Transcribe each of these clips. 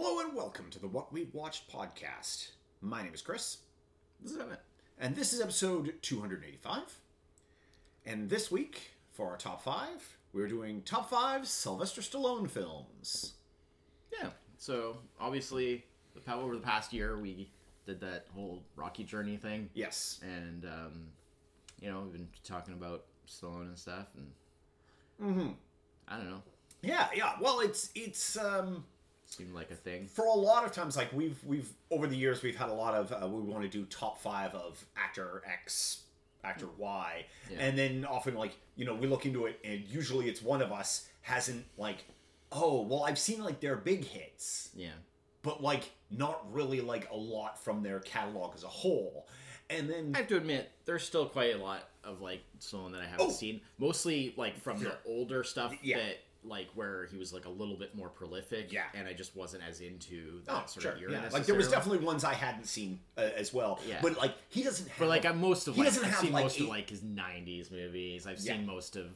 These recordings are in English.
Hello and welcome to the What We've Watched podcast. My name is Chris, This is Emmett. and this is episode 285. And this week, for our top five, we're doing top five Sylvester Stallone films. Yeah. So obviously, the over the past year, we did that whole Rocky Journey thing, Yes. and um, you know, we've been talking about Stallone and stuff, and Mm-hmm. I don't know, Yeah, yeah. Well, it's it's um seemed like a thing. for a lot of times like we've we've over the years we've had a lot of uh, we want to do top five of actor X, actor Y, Yeah. and then often like you know we look into it and usually it's one of us hasn't like oh well I've seen like their big hits Yeah. but like not really like a lot from their catalog as a whole, and then I have to admit, there's still quite a lot of like Stallone that I haven't Oh. seen. Mostly like from Sure. the older stuff Yeah. that like where he was like a little bit more prolific. Yeah. And I just wasn't as into that oh sort sure of era. yeah like there was definitely ones I hadn't seen uh, as well, Yeah. but like he doesn't have But like I'm most of He like doesn't I've have, seen like, most eight- of like his '90s movies. I've Yeah. seen most of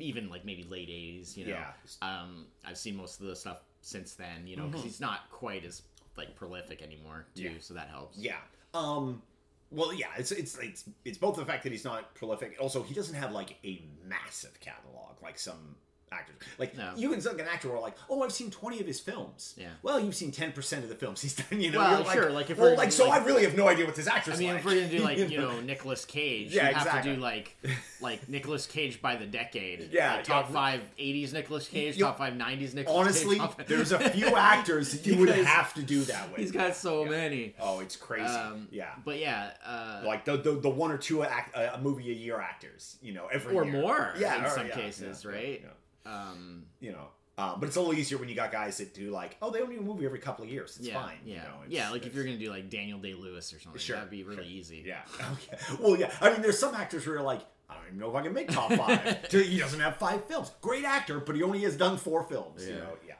even like maybe late '80s. You know, Yeah. um, I've seen most of the stuff since then. You know, because he's not quite as like prolific anymore too. Mm-hmm. Yeah. So that helps. Yeah. Um well yeah, it's it's it's it's both the fact that he's not prolific. Also, he doesn't have like a massive catalog like some actors. Like No. you can look an actor who are like, "Oh, I've seen 20 of his films." Yeah. Well, you've seen 10% of the films he's done, you know. Well, like, sure, like, if well, we're- like so like- I really have no idea what this actor's. I mean, like. if we're gonna do like you know Nicolas Cage, Yeah, you have exactly. to do like like Nicolas Cage by the decade. Yeah, Like, top yeah. five '80s Nicolas Cage, You- top five '90s Nicolas Honestly, Cage. there's a few actors that you would have to do that with. He's got so Yeah. many. Oh, it's crazy. Um, yeah. But yeah, uh, Like the, the the one or two act, uh, a movie a year actors, you know, every or year. more. Yeah, in or- some yeah, cases, right? Um, you know. Um, but it's a little easier when you got guys that do like, oh, they only do a movie every couple of years. It's yeah, fine. Yeah, You know, yeah. Like if you're gonna do like Daniel Day Lewis or something, Sure, that'd be really sure. easy. Yeah. Okay. Well, yeah. I mean, there's some actors who are like, I don't even know if I can make top five. he doesn't have five films. Great actor, but he only has done four films. You Yeah. know. Yeah.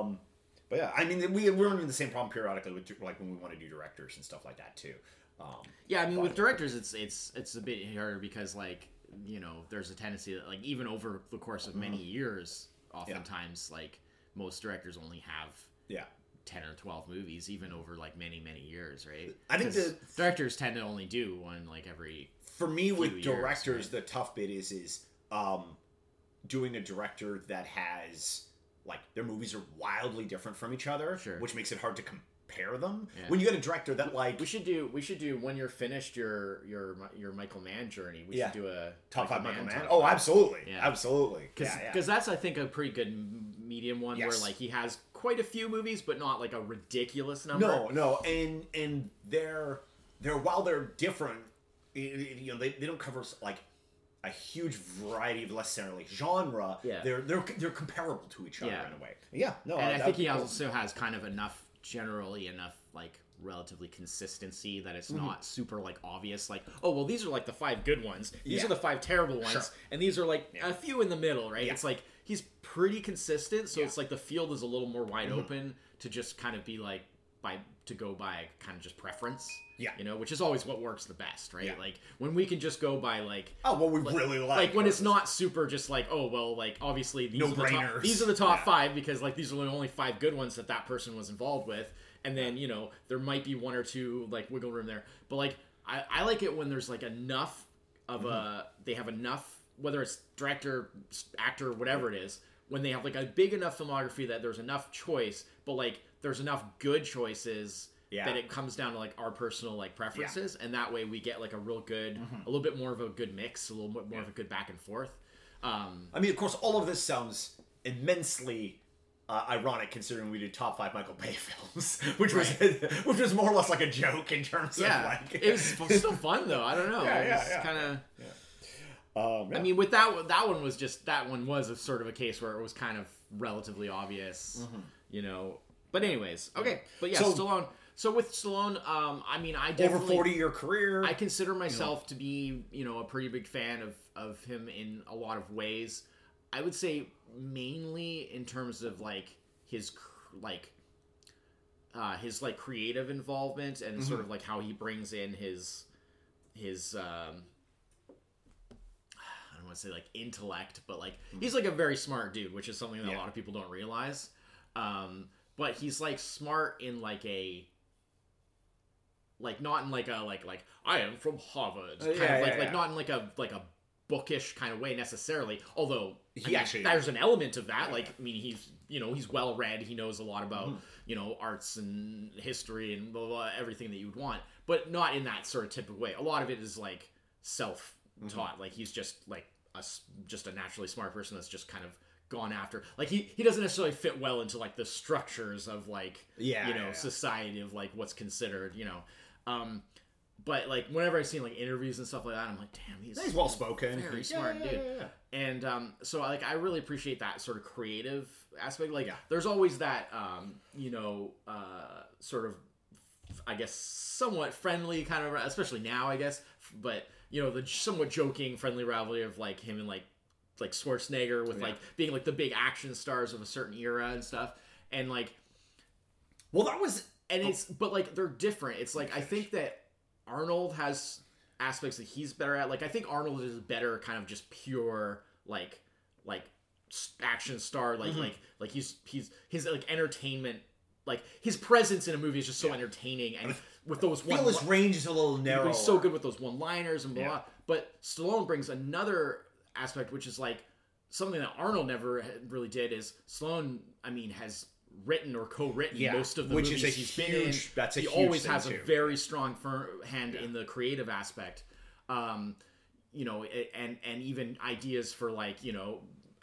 Um, but yeah, I mean, we we're running the same problem periodically with like when we want to do directors and stuff like that too. Um, Yeah, I mean, with directors, it's it's it's a bit harder because like you know, there's a tendency that like even over the course of many years, oftentimes like most directors only have yeah. 10 or 12 movies even over like many many years right I think 'Cause the- directors tend to only do one like every for me with years, directors the tough bit is is um doing a director that has like their movies are wildly different from each other Sure. which makes it hard to compare them Yeah. when you get a director that like we should do we should do when you're finished your your your michael mann journey we Yeah. should do a top five Michael Mann. top Oh, five. absolutely, Yeah. absolutely. because yeah, yeah. that's I think a pretty good medium one where like he has quite a few movies but not like a ridiculous number. No, no, and and they're they're while they're different, y- y- you know, they, they don't cover like a huge variety of necessarily genre. Yeah. they're they're they're comparable to each other Yeah. in a way. Yeah, no, and I that- think he that- also has kind of enough generally enough like relatively consistency that it's not super like obvious like oh well these are like the five good ones these Yeah. are the five terrible ones Sure. and these are like a few in the middle right Yeah. it's like he's pretty consistent so Yeah. it's like the field is a little more wide Mhm. open to just kind of be like by to go by kind of just preference. Yeah. you know which is always what works the best right? Yeah. like when we can just go by like Oh, well, we like, really like like when it's not super just like oh well like obviously these are the top, these are the top Yeah. five because like these are the only five good ones that that person was involved with. And then you know there might be one or two like wiggle room there. But like I, I like it when there's like enough of a they have enough whether it's director actor whatever it is when they have like a big enough filmography that there's enough choice but like there's enough good choices Yeah. that it comes down to like our personal like preferences and that way we get like a real good a little bit more of a good mix a little bit more of a good back and forth. Um I mean, of course, all of this sounds immensely uh, ironic considering we did top five Michael Bay films, which was which was more or less like a joke in terms yeah. of like it was still fun though. I don't know. Yeah, it yeah, was yeah. kind of Um, i mean with that that one was just that one was a sort of a case where it was kind of relatively obvious you know but anyways okay but yeah So- stallone so with stallone um i mean i over forty year career. I consider myself to be, you know, a pretty big fan of of him in a lot of ways. I would say mainly in terms of like his like uh his like creative involvement and sort of like how he brings in his his um I don't want to say like intellect, but like he's like a very smart dude, which is something that Yeah. a lot of people don't realize. Um but he's like smart in like a like not in like a like like I am from Harvard kind Uh, yeah, of like yeah, like yeah. not in like a like a bookish kind of way necessarily. Although I He mean, actually- there's an element of that. Like I mean he's you know he's well read. He knows a lot about Mm-hmm. you know arts and history and blah, blah, blah, everything that you would want, but not in that sort of typical way. A lot of it is like self taught. Mm-hmm. Like he's just like a just a naturally smart person that's just kind of gone after like he, he doesn't necessarily fit well into like the structures of like Yeah, you know yeah, yeah. society of like what's considered you know um but like whenever i've seen like interviews and stuff like that i'm like damn he's He's well spoken. very smart dude and um so like i really appreciate that sort of creative aspect like Yeah. there's always that um you know uh sort of i guess somewhat friendly kind of especially now i guess but you know the somewhat joking friendly rivalry of like him and like like schwarzenegger with Yeah. like being like the big action stars of a certain era and stuff and like Well, that was and it's but like they're different. It's like I think that Arnold has aspects that he's better at. Like I think Arnold is better, kind of just pure like like action star. Like Mm-hmm. like like he's he's his like entertainment. Like his presence in a movie is just so entertaining, and with those feel one his range is a little narrow. He's so good with those one-liners and blah, Yeah. blah. But Stallone brings another aspect, which is like something that Arnold never really did. Is Stallone? I mean, has written or co-written Yeah, most of the which is movies a he's been in. that's a he huge always has too. a very strong hand in the creative aspect. Um, you know, and and even ideas for like you know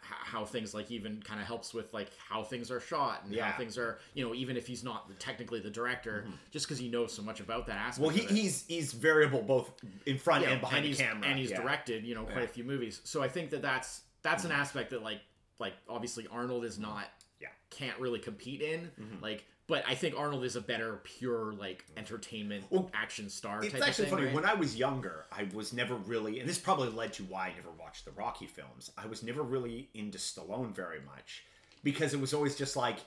how things like even kind of helps with like how things are shot and Yeah. how things are you know even if he's not technically the director mm-hmm. just because he knows so much about that aspect Well, he, he's he's variable both in front yeah, and behind he's, the camera, and he's yeah. directed you know quite a few movies. So i think that that's that's an mm-hmm. aspect that like like obviously arnold is mm-hmm. not Yeah. can't really compete in. Like but i think arnold is a better pure like entertainment Well, action star It's type actually of thing, funny. right? When I was younger, I was never really, and this probably led to why I never watched the Rocky films. I was never really into Stallone very much because it was always just like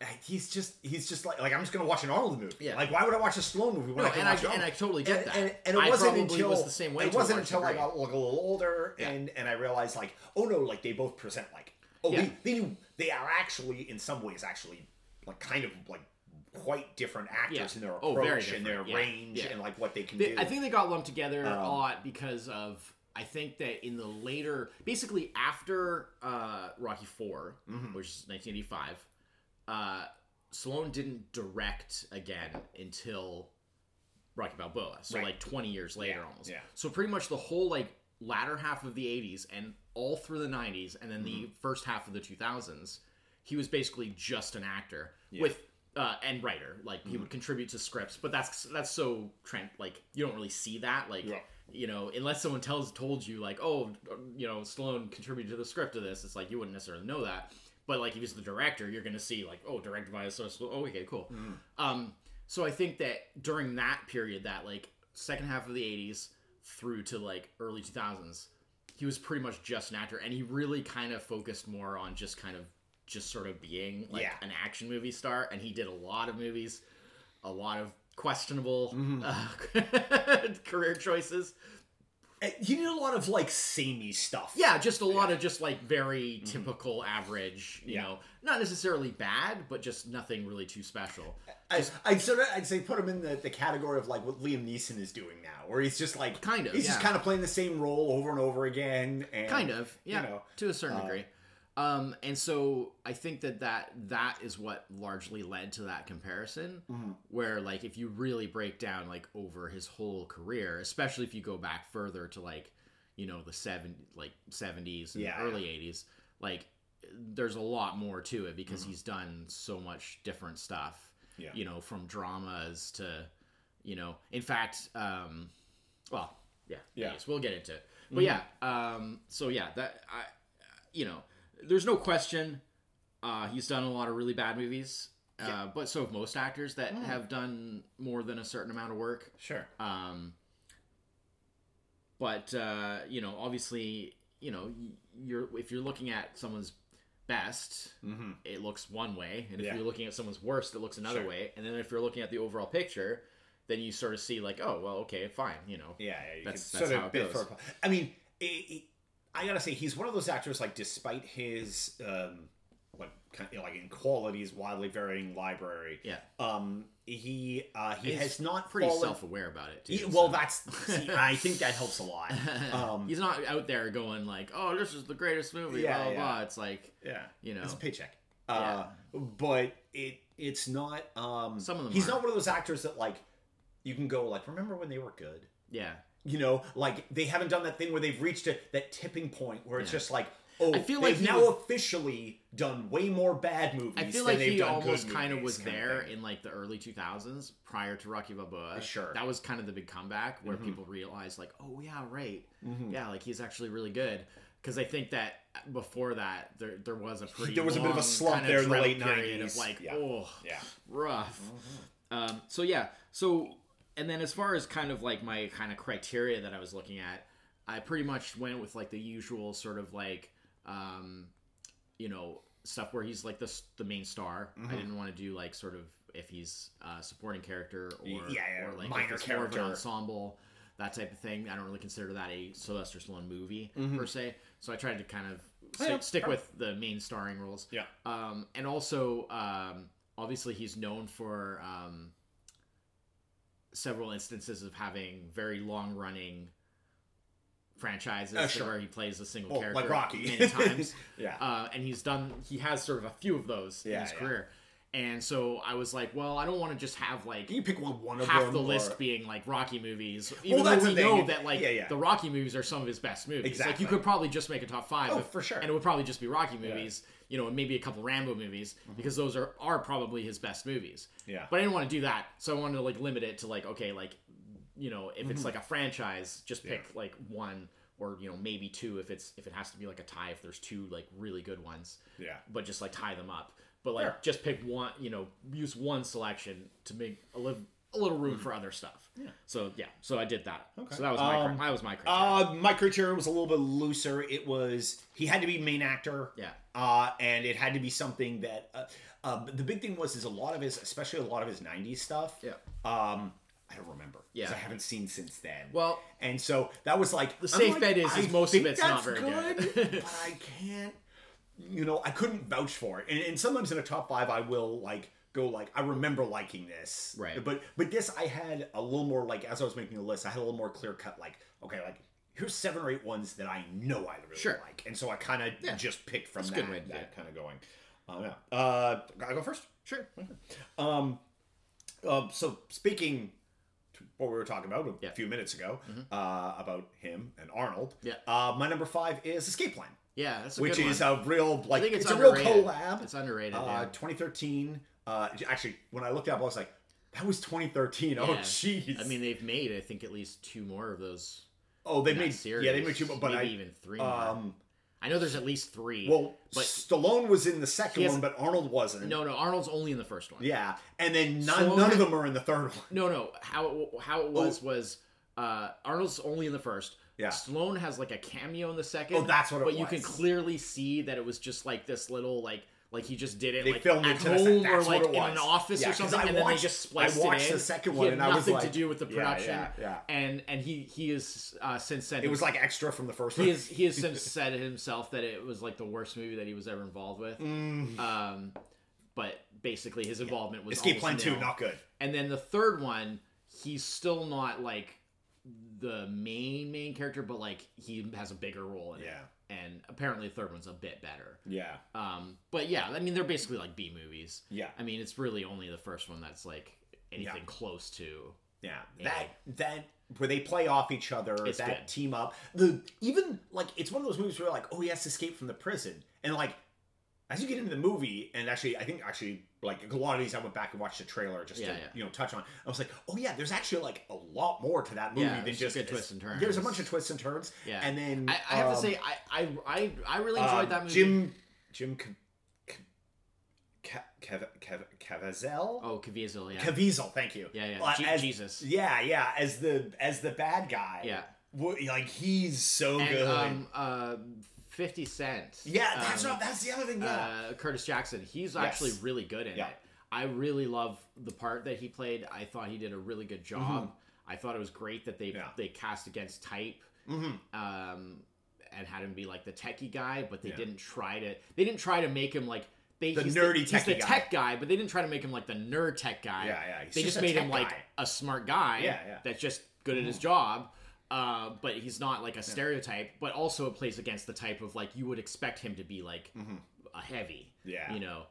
eh, he's just he's just like like I'm just gonna watch an Arnold movie. Yeah. Like why would I watch a Stallone movie when No, I can and I- watch Arnold? and I totally get and, that. And, and it I wasn't until was the same way It wasn't until I got like a little older Yeah. and and I realized like oh no like they both present like oh Yeah. they, they do they are actually in some ways actually like kind of like quite different actors Yeah. in their Oh, approach very and their. Yeah. range Yeah. and like what they can They- do. I think they got lumped together a Um, lot because of I think that in the later, basically after uh, Rocky 4 Mm-hmm. which is 1985, uh, Stallone didn't direct again until Rocky Balboa. So Right. like 20 years later, almost. yeah. So pretty much the whole like latter half of the 80s and all through the 90s, and then Mm-hmm. the first half of the 2000s, he was basically just an actor with uh, and writer. Like Mm-hmm. he would contribute to scripts, but that's that's so trend. Like you don't really see that. Like Yeah. you know, unless someone tells told you like, oh, you know, Stallone contributed to the script of this. It's like you wouldn't necessarily know that. But like if he's the director, you're gonna see like, oh, directed by so oh, okay, cool. Mm-hmm. Um, so I think that during that period, that like second half of the '80s through to like early 2000s, he was pretty much just an actor, and he really kind of focused more on just kind of just sort of being like Yeah. an action movie star, and he did a lot of movies, a lot of questionable Mm-hmm. uh, career choices. You did a lot of like samey stuff. Yeah, just a lot of just like very typical average, you Mm-hmm. Yeah. know, not necessarily bad, but just nothing really too special. I, I'd sort of I'd say put him in the, the category of like what Liam Neeson is doing now, where he's just like Kind of, he's just kind of playing the same role over and over again, and kind of yeah you know, to a certain uh, degree um and so i think that that that is what largely led to that comparison Mm-hmm. where like if you really break down like over his whole career especially if you go back further to like you know the seven like 70s and Yeah. early 80s like there's a lot more to it because he's done so much different stuff Mm-hmm. Yeah. you know from dramas to you know in fact um well yeah Yeah. Mm-hmm. anyways, we'll get into it but yeah um so yeah that i you know there's no question uh he's done a lot of really bad movies uh, but so have most actors that Mm. have done more than a certain amount of work sure, um but uh you know obviously you know you're if you're looking at someone's best mm-hmm. it looks one way and if Yeah. you're looking at someone's worst it looks another Sure. way and then if you're looking at the overall picture then you sort of see like oh well okay fine you know yeah, yeah, you That's- that's sort how of it goes. I mean, it, it- I gotta say he's one of those actors like despite his um like kind of, like in qualities widely varying library. Yeah. Um, he uh, he He's has not pretty fallen- self-aware about it. Too, He- well, so- that's see, I think that helps a lot. Um, he's not out there going like, "Oh, this is the greatest movie." Yeah, blah blah. yeah. blah. It's like yeah, you know, it's a paycheck. Uh, but it it's not. Um, Some of them He's are. not one of those actors that like you can go like, remember when they were good? yeah. You know, like they haven't done that thing where they've reached a, that tipping point where it's Yeah. just like, oh, I feel they've like now would- officially done way more bad movies. I feel like they've he almost kind of was kind there in like the early 2000s prior to Rocky Balboa. Sure. Mm-hmm. That was kind of the big comeback where people realized like, "Oh yeah, right. Mm-hmm. Yeah, like he's actually really good." Because I think that before that there there was a pretty There was a bit of a slump there in the late period 90s. of like, Yeah. oh, Yeah. rough. Mm-hmm. Um, so yeah, so and then as far as kind of like my kind of criteria that I was looking at, I pretty much went with like the usual sort of like, um, you know, stuff where he's like the the main star. Mm-hmm. I didn't want to do like sort of if he's a supporting character or yeah, yeah, or like minor if it's more of character. an ensemble. That type of thing. I don't really consider that a Sylvester Stallone movie Mm-hmm. per se. So I tried to kind of Oh, yeah, stick, stick with the main starring roles. Yeah. Um, and also, um, obviously, he's known for um, several instances of having very long running franchises Uh, sure. where he plays a single Well, character like Rocky. many times. Yeah. Uh, and he's done, he has sort of a few of those in Yeah, his yeah. career. And so I was like, well, I don't want to just have like You pick one, one of half the or- list being like Rocky movies, even that's though we know that like Yeah, yeah. the Rocky movies are some of his best movies. Like Exactly. you could probably just make a top five, Oh, if- for sure. and it would probably just be Rocky movies, you know, and maybe a couple Rambo movies Mm-hmm. because those are are probably his best movies. Yeah. But I didn't want to do that, so I wanted to like limit it to like okay, like you know, if Mm-hmm. it's like a franchise, just pick like one or you know maybe two if it's if it has to be like a tie if there's two like really good ones Yeah. but just like tie them up. But like Fair. just pick one, you know, use one selection to make a little a little room for other stuff. Yeah. So yeah, so I did that. Okay. So that was my Um, that was my criteria. Uh, my criteria was a little bit looser. It was he had to be main actor. Yeah. Uh, and it had to be something that. Uh, uh, the big thing was is a lot of his, especially a lot of his '90s stuff. Yeah. Um, I don't remember. Yeah. I haven't seen since then. Well, and so that was like The safe like, bet is- is most of it's not very good. but I can't. You know, I couldn't vouch for it. And, and sometimes in a top five, I will like go like I remember liking this. Right. But but this I had a little more like as I was making the list, I had a little more clear cut. Like okay, like here's seven or eight ones that I know I really Sure. like, and so I kind of Yeah. just picked from That's that. good way to that kind of going. Uh, yeah. Uh, I go first. sure. Um, uh, so speaking to what we were talking about a Yeah. Mm-hmm. few minutes ago uh, about him and Arnold. Yeah. Uh, my number five is Escape Plan, Yeah, that's a which is one. a real like it's, it's, a real collab. It's underrated. uh, yeah. 2013. Uh, actually, when I looked up, I was like, that was 2013. Oh, jeez. I mean, they've made I think at least two more of those. oh, they made series. yeah, they made two, but maybe I even three. more. um, I know there's at least three. well, but Stallone was in the second has- one, but Arnold wasn't. no, no, Arnold's only in the first one. Yeah, and then none, Stallone none of them are in the third one. No, no. How it, how it was was uh, Arnold's only in the first. Yeah. Stallone has like a cameo in the second. Oh, that's what it But you can clearly see that it was just like this little like like he just did it They like filmed at it to the home or like in an office Yeah, or something, I and then they just I spliced watched it in. the second one and I was nothing like- to do with the production. yeah, yeah. And and he he is uh, since said It was like extra from the first one. he has he has since said himself that it was like the worst movie that he was ever involved with. Um, but basically his involvement was Mm. Escape Plan 2, not good. And then the third one, he's still not like the main main character, but like he has a bigger role in it. And apparently the third one's a bit better. Yeah. Um, but yeah, I mean they're basically like B movies. Yeah. I mean it's really only the first one that's like anything Yeah. close to. Yeah. That that where they play off each other, It's that good. team up. The even like it's one of those movies where like, oh, he has to escape from the prison. And like as you get into the movie, and actually I think actually like a lot of these I went back and watched the trailer just Yeah, to yeah. you know touch on. I was like, oh yeah, there's actually like a lot more to that movie Yeah, than just good twists and turns. There's a bunch of twists and turns. Yeah. And then I, I have to um, say I, I I I really enjoyed uh, that movie. Jim Jim Cav- Cav- Caviezel. Oh, Caviezel, yeah. Caviezel, thank you. Yeah, yeah. Uh, as- Jesus. Yeah, yeah. As the as the bad guy. Yeah. Like he's so and good. um uh 50 Cent. yeah, that's um, what, that's the other thing. Yeah. uh, Curtis Jackson. He's actually really good in Yeah. it. I really love the part that he played. I thought he did a really good job. I thought it was great that they Mm-hmm. Yeah. they cast against type hmm um, and had him be like the techie guy, but they Yeah. didn't try to. They didn't try to make him like they The he's nerdy he's techie the guy. tech guy, but they didn't try to make him like the nerd tech guy. Yeah, yeah, he's They just just, made him like a smart guy. Yeah, yeah. That's just good at his job. Uh, but he's not like a stereotype. But also, it plays against the type of like you would expect him to be like a heavy. Mm-hmm. Yeah. You know,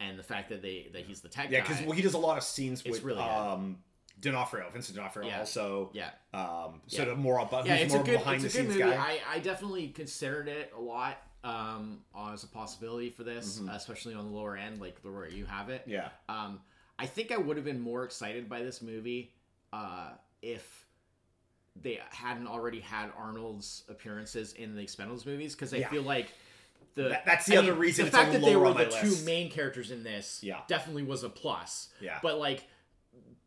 and the fact that they that he's the tech Yeah, because well, he does a lot of scenes It's with really um, D'Onofrio, Vincent D'Onofrio, Yeah. also. yeah. Um, sort Yeah. of more about yeah, it's a more good, behind it's the a good scenes movie. guy. I, I definitely considered it a lot um, as a possibility for this, especially on the lower end, like the where you have it. Mm-hmm. yeah. Um, I think I would have been more excited by this movie uh, if they hadn't already had Arnold's appearances in the Expendables movies, because I Yeah. feel like the That- that's the I other mean, reason the fact that they were the list. two main characters in this Yeah. definitely was a plus. Yeah. but like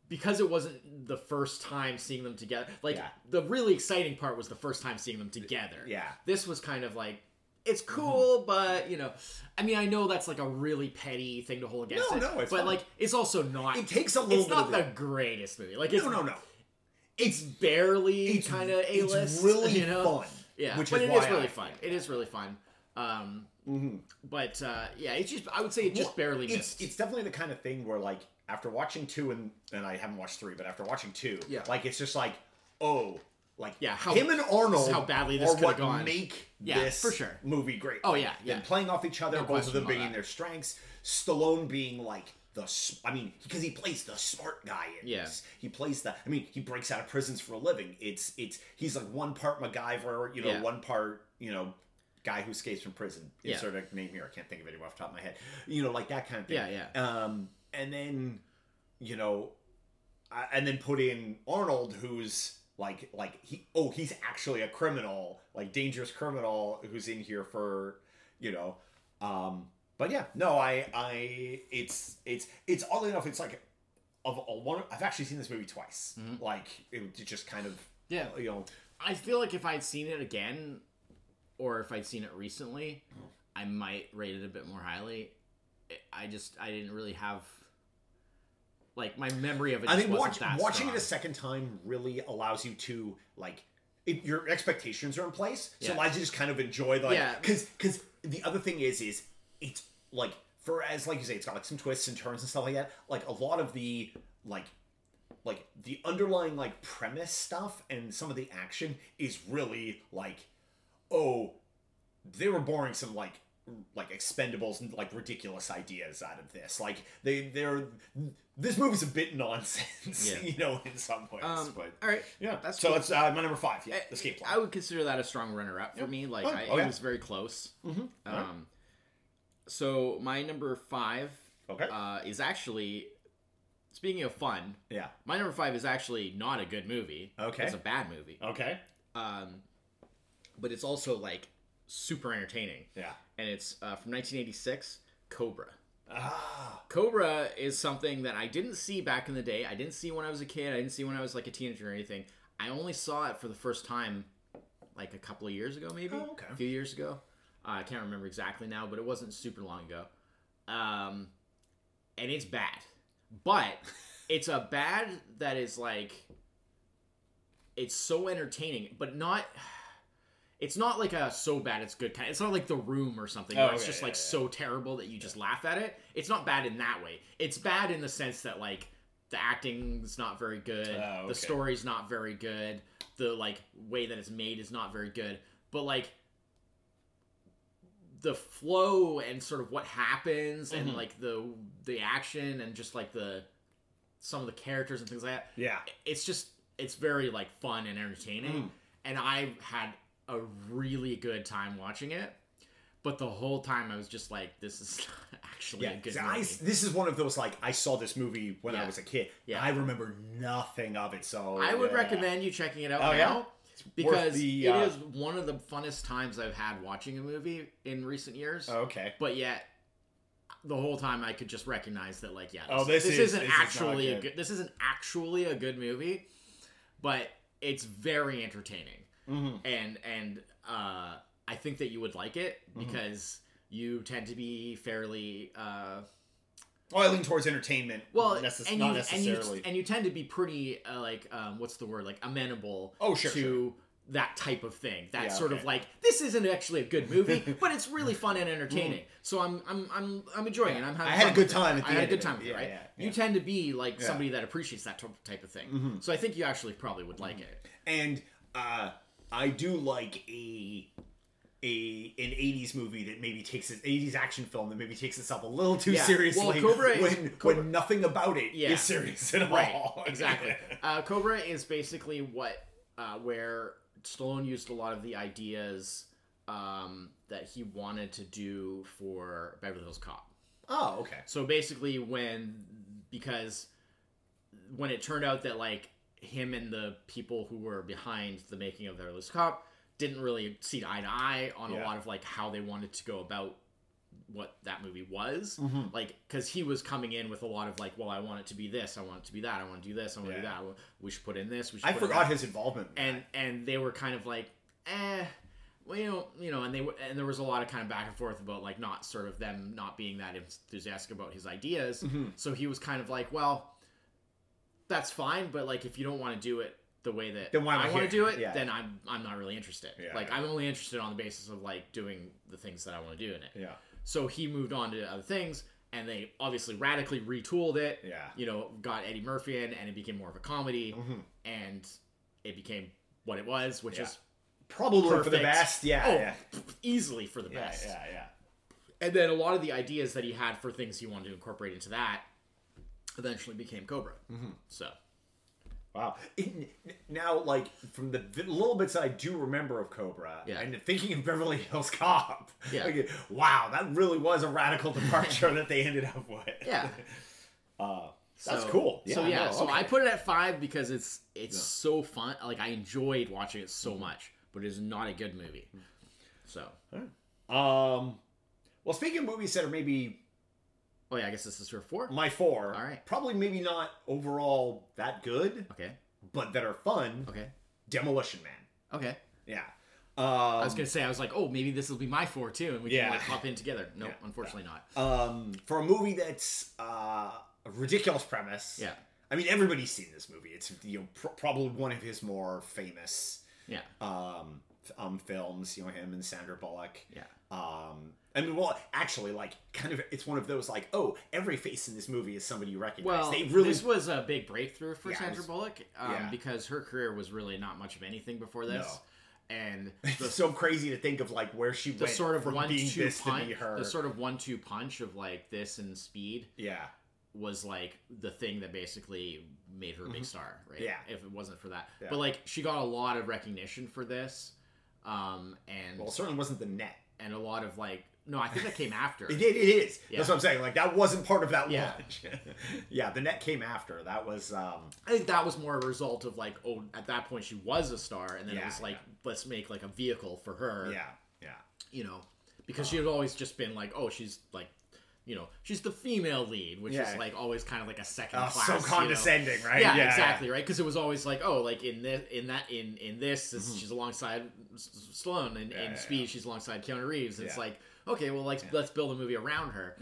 because it wasn't the first time seeing them together like Yeah. the really exciting part was the first time seeing them together Yeah. this was kind of like it's mm-hmm. cool but you know i mean i know that's like a really petty thing to hold against No, it no, it's but fine. like it's also not It takes a little it's not the the- greatest movie like it's No, no, no. It's barely kind of a list It's really you know fun. yeah which but is it is really I- fun it is really fun um Mhm. but uh yeah it's just i would say it just Well, barely it's missed it's definitely the kind of thing where like after watching two and and I haven't watched three, but after watching two, Yeah. like it's just like oh, like Yeah, how- him and Arnold, how badly this are could've what gone. make Yeah, this for sure. movie great. Oh, yeah, yeah. Them playing off each other, No both of them being that. their strengths. Stallone being like the I mean, because he plays the smart guy in Yeah. this. He plays the. I mean, he breaks out of prisons for a living. It's it's he's like one part MacGyver, you know, Yeah. one part you know. Guy who escapes from prison. Yeah. Insert a name here. I can't think of anyone off the top of my head. You know, like that kind of thing. Yeah, yeah. Um, and then, you know, uh, and then put in Arnold, who's like, like he, oh, he's actually a criminal, like dangerous criminal who's in here for, you know, um, but yeah, no, I, I, it's, it's, it's oddly enough, it's like, of a one, I've actually seen this movie twice. Mm-hmm. Like, it, it just kind of, Yeah. you know, I feel like if I'd seen it again, or if I'd seen it recently, I might rate it a bit more highly. I just I didn't really have like my memory of it. I Just think watch, that watching it a second time really allows you to like it, your expectations are in place, so Yeah. it allows you to just kind of enjoy the like Yeah. because because the other thing is is it's like for as like you say it's got like some twists and turns and stuff like that. Like a lot of the like like the underlying like premise stuff and some of the action is really like oh they were boring some like like expendables and like ridiculous ideas out of this like they they're this movie's a bit nonsense Yeah. you know in some ways Um, but all right, yeah that's so cool. it's uh, my number five yeah I- escape plan I would consider that a strong runner-up for me. Like Oh, I, oh, it was very close. Mhm. All right. So my number five okay uh, is actually speaking of fun. yeah My number five is actually not a good movie. Okay. it's a bad movie. okay Um, but it's also like super entertaining. yeah and it's uh, from 1986 cobra ah cobra is something that i didn't see back in the day i didn't see when i was a kid i didn't see when i was like a teenager or anything i only saw it for the first time like a couple of years ago maybe Oh, okay. a few years ago i can't remember exactly now but it wasn't super long ago um, and it's bad but it's a bad that is like it's so entertaining but not it's not like a so bad it's good kind. It's not like The Room or something Oh, it's just yeah, like yeah. so terrible that you just laugh at it. It's not bad in that way. It's bad in the sense that like the acting's not very good, Oh, okay. the story's not very good, the like way that it's made is not very good. But like the flow and sort of what happens and Mhm. like the the action and just like the some of the characters and things like that yeah it's just it's very like fun and entertaining Mm. and i had a really good time watching it but the whole time i was just like this is actually yeah a good movie. I, this is one of those like I saw this movie when I was a kid. Yeah. I remember nothing of it, so I would yeah. recommend you checking it out Oh, now yeah? Because the, uh, is one of the funnest times I've had watching a movie in recent years. Okay. But yet, the whole time I could just recognize that, like, yeah, this, Oh, this this, is- isn't this is not actually a good. good. This isn't actually a good movie, but it's very entertaining, Mm-hmm. and and uh, I think that you would like it Mm-hmm. because you tend to be fairly. Uh, Well, I lean towards entertainment. well, necess- and not you, necessarily. and you and you tend to be pretty uh, like um, what's the word like amenable Oh, sure, to that type of thing. That Yeah, sort of like this isn't actually a good movie, but it's really fun and entertaining. So I'm I'm I'm I'm enjoying it. I'm having I had a good time at the I had a good time with it, Yeah, right? yeah, You yeah. tend to be like Yeah. Mm-hmm. somebody that appreciates that type of thing. So I think you actually probably would like it. and uh, I do like a a an '80s movie that maybe takes an '80s action film that maybe takes itself a little too Yeah. seriously. Well, Cobra is- when Cobra- when nothing about it is Yeah. serious at Right, all. exactly. Uh, Cobra is basically what uh, where Stallone used a lot of the ideas um, that he wanted to do for Beverly Hills Cop. oh, okay. So basically, when because when it turned out that like him and the people who were behind the making of Beverly Hills Cop didn't really see eye to eye on a lot of like how they wanted to go about what that movie was Mhm. like because he was coming in with a lot of like well i want it to be this i want it to be that i want to do this i want to do Yeah. that we should put in this we should I put in forgot that. his involvement. in and and they were kind of like eh well you know you know and they were and there was a lot of kind of back and forth about like not sort of them not being that enthusiastic about his ideas Mhm. so he was kind of like well that's fine but like if you don't want to do it the way that Then why I want to do it, Yeah. then I'm I'm not really interested. Yeah, like yeah. I'm only interested on the basis of like doing the things that I want to do in it. yeah, So he moved on to other things, and they obviously radically retooled it. yeah. You know, got Eddie Murphy in, and it became more of a comedy, Mhm. and it became what it was, which is Probably for the best. Yeah, oh, yeah, easily for the best. yeah, yeah. And then a lot of the ideas that he had for things he wanted to incorporate into that eventually became Cobra. Mm-hmm. So Wow. In, now, like from the little bits I do remember of Cobra, Yeah. and thinking of Beverly Hills Cop, Yeah. like, wow, that really was a radical departure that they ended up with. yeah. Uh, that's So- cool. so yeah, no, so okay. I put it at five because it's it's Yeah. so fun. Like I enjoyed watching it Mm-hmm. so much, but it is not a good movie. So Um, well, speaking of movies that are maybe oh yeah, I guess this is your four. my four, All right. probably maybe not overall that good, Okay, but that are fun. okay, Demolition Man. okay. Yeah. Um, I was gonna say I was like, oh, maybe this will be my four too, and we Yeah. can like hop in together. No, Yeah. unfortunately not. um, for a movie that's uh, a ridiculous premise. Yeah, I mean, everybody's seen this movie. It's you know pr- probably one of his more famous yeah, um, um films. You know him and Sandra Bullock. yeah, Um, I mean, well, actually, like, kind of, it's one of those like, oh, every face in this movie is somebody you recognize. Well, they really, this was a big breakthrough for Yeah, Sandra was- Bullock um, yeah. because her career was really not much of anything before this, and it's the, so crazy to think of like where she the went sort of from one being two this to punch, be her. the sort of one two punch of like this and Speed yeah, was like the thing that basically made her a big star, right? Mm-hmm. Yeah. If it wasn't for that, Yeah. but like she got a lot of recognition for this, um, and well, it certainly wasn't the net. And a lot of like no, I think that came after. It, it is. Yeah. That's what I'm saying. Like that wasn't part of that Yeah. launch. yeah, the net came after. That was. um I think that was more a result of like, oh, at that point she was a star, and then it was like, yeah. let's make like a vehicle for her, Yeah, yeah. you know, because she had always just been like, oh, she's like, you know, she's the female lead, which Yeah. is like always kind of like a second Oh, class, so you know? condescending, right? Yeah, exactly, right? Because it was always like, oh, like in this, in that, in in this, this she's alongside S- S- and Mm-hmm. Yeah, in yeah, Speed, she's alongside Keanu Reeves. It's Yeah. like, okay, well, like let's build a movie around her.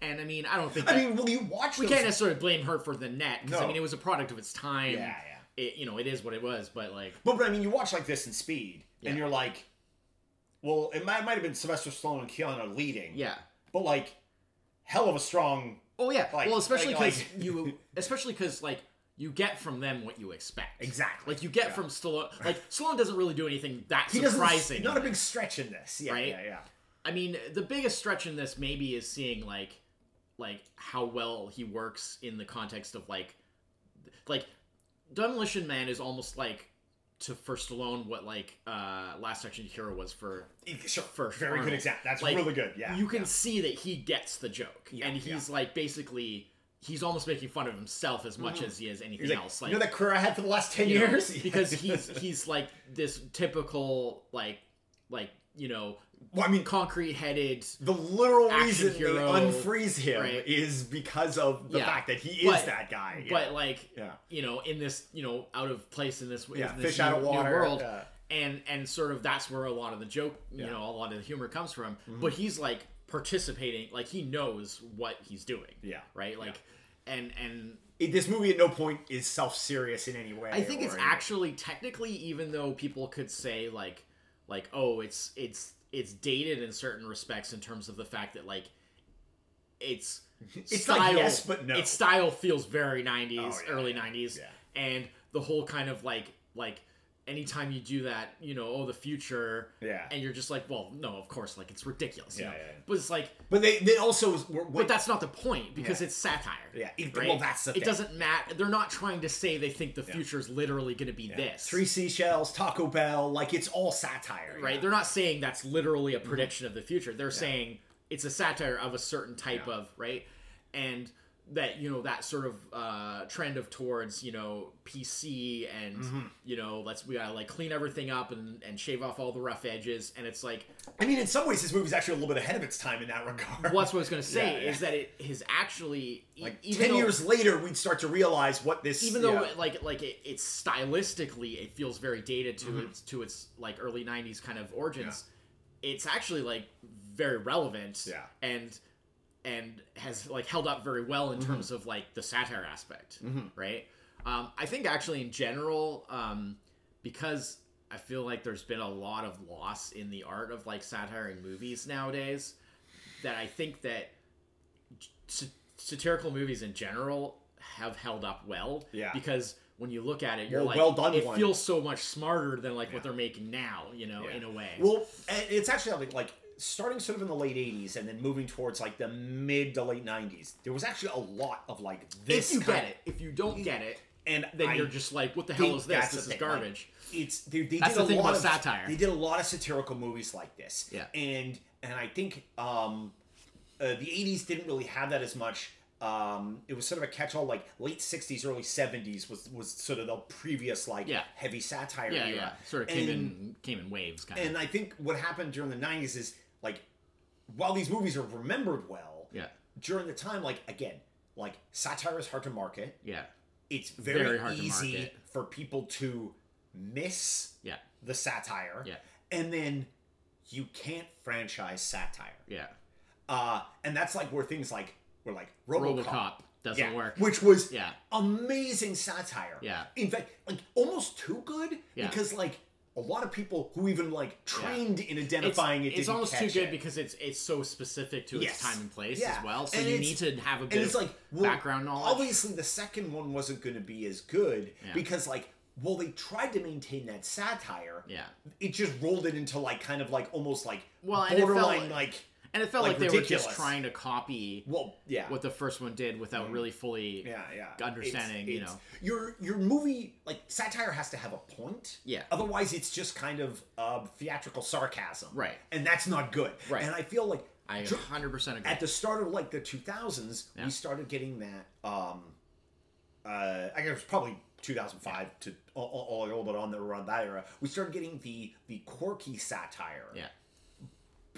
And I mean, I don't think I that- mean, well, you watch. we those- can't necessarily blame her for the net because I mean, it was a product of its time. Yeah, yeah. It, you know, it is what it was, but like, But, but I mean, you watch like this in Speed, Yeah. and you're like, well, it might, might have been Sylvester Stallone and Keanu leading, yeah. but like, hell of a strong. Oh yeah. Like- well, especially like- because you, especially because like you get from them what you expect. Exactly. Like you get Yeah. from Stallone. Like Stallone doesn't really do anything that He surprising. Not a big stretch in this. Yeah, Right? yeah, yeah. I mean, the biggest stretch in this maybe is seeing like, like how well he works in the context of like, like, Demolition Man is almost like to for Stallone what like uh Last Action Hero was for Sure, For very good example. That's Like, really good. Yeah, you can yeah. see that he gets the joke. Yeah, and he's like basically he's almost making fun of himself as much as he is anything like, else. You know that career I had for the last ten you know, years? because he's he's like this typical like like you know Well, I mean, concrete headed the literal reason hero, they unfreeze him right? is because of the Yeah. fact that he is But- that guy. Yeah. but like yeah, you know in this you know out of place in this, yeah, in this fish out of water. world and and sort of that's where a lot of the joke you. Mm-hmm. know a lot of the humor comes from but he's like participating like he knows what he's doing Yeah. right like and and It- this movie at no point is self-serious in any way. I think it's or- actually technically, even though people could say like, like oh, it's it's it's dated in certain respects in terms of the fact that like, it's It's like yes, but no. Its style feels very '90s, Oh, yeah, early yeah, '90s, yeah. and the whole kind of like like anytime you do that, you know, oh the future, Yeah. and you're just like, well, no, of course, like it's ridiculous, Yeah, yeah, yeah. but it's like. But they they also were, But that's not the point because it's satire. Yeah, it- right? well, that's the it thing. doesn't matter. They're not trying to say they think the future is literally going to be this. three seashells, Taco Bell, like it's all satire, right? They're not saying that's literally a mm-hmm. prediction of the future. They're saying it's a satire of a certain type of right, and that you know that sort of uh, trend of towards you know PC and Mm-hmm. you know let's we gotta like clean everything up and and shave off all the rough edges, and it's like I mean, in some ways, this movie's actually a little bit ahead of its time in that regard. what's what I was gonna say Yeah, yeah. is that it is actually like even ten though- years later, we'd start to realize what this. even though yeah. like like it, it's stylistically it feels very dated to Mm-hmm. its to its like early 90s kind of origins it's actually like very relevant Yeah. and and has like held up very well Mm-hmm. in terms of like the satire aspect right um, i think actually in general um, because i feel like there's been a lot of loss in the art of like satire in movies nowadays that i think that sa- satirical movies in general have held up well. Yeah. Because when you look at it, you're Well, like, well done it one. feels so much smarter than like Yeah. what they're making now. You know, Yeah. in a way. Well, it's actually like starting sort of in the late '80s and then moving towards like the mid to late '90s. There was actually a lot of like this. if you kind get it, if you don't get it, and then I you're just like, what the hell is this? that's This is thing, like, garbage. it's they, they That's did the a thing lot about of satire. They did a lot of satirical movies like this. Yeah. and and I think um, uh, the '80s didn't really have that as much. Um, it was sort of a catch-all. Like late '60s, early '70s was was sort of the previous like Yeah. heavy satire yeah, era. yeah. Sort of came And- in came in waves, kind And of. I think what happened during the '90s is like, while these movies are remembered well, Yeah, during the time, like again, like satire is hard to market. yeah, It's very, Very hard to easy market. for people to miss yeah, the satire. Yeah. And then you can't franchise satire. yeah. Uh, and that's like where things like were like RoboCop, RoboCop doesn't yeah, work. which was Yeah, amazing satire. Yeah. In fact, like almost too good Yeah. because like a lot of people who even like trained in identifying it's, it it's almost too good it. because it's it's so specific to Yes. its time and place Yeah. as well. So And you need to have a bit it's of like well, background knowledge. Obviously, the second one wasn't going to be as good Yeah. because like well they tried to maintain that satire. yeah. It just rolled it into like kind of like almost like Well, and it felt borderline like- like And it felt like, like, they were just trying to copy well yeah what the first one did without really fully. yeah yeah understanding, you know. your your movie like satire has to have a point Yeah. otherwise it's just kind of uh, theatrical sarcasm Right. and that's not good Right. and I feel like I 100% agree. at the start of like the 2000s Yeah. we started getting that um uh i guess it was probably 2005 to all, a, a little bit on the around that era we started getting the the quirky satire yeah.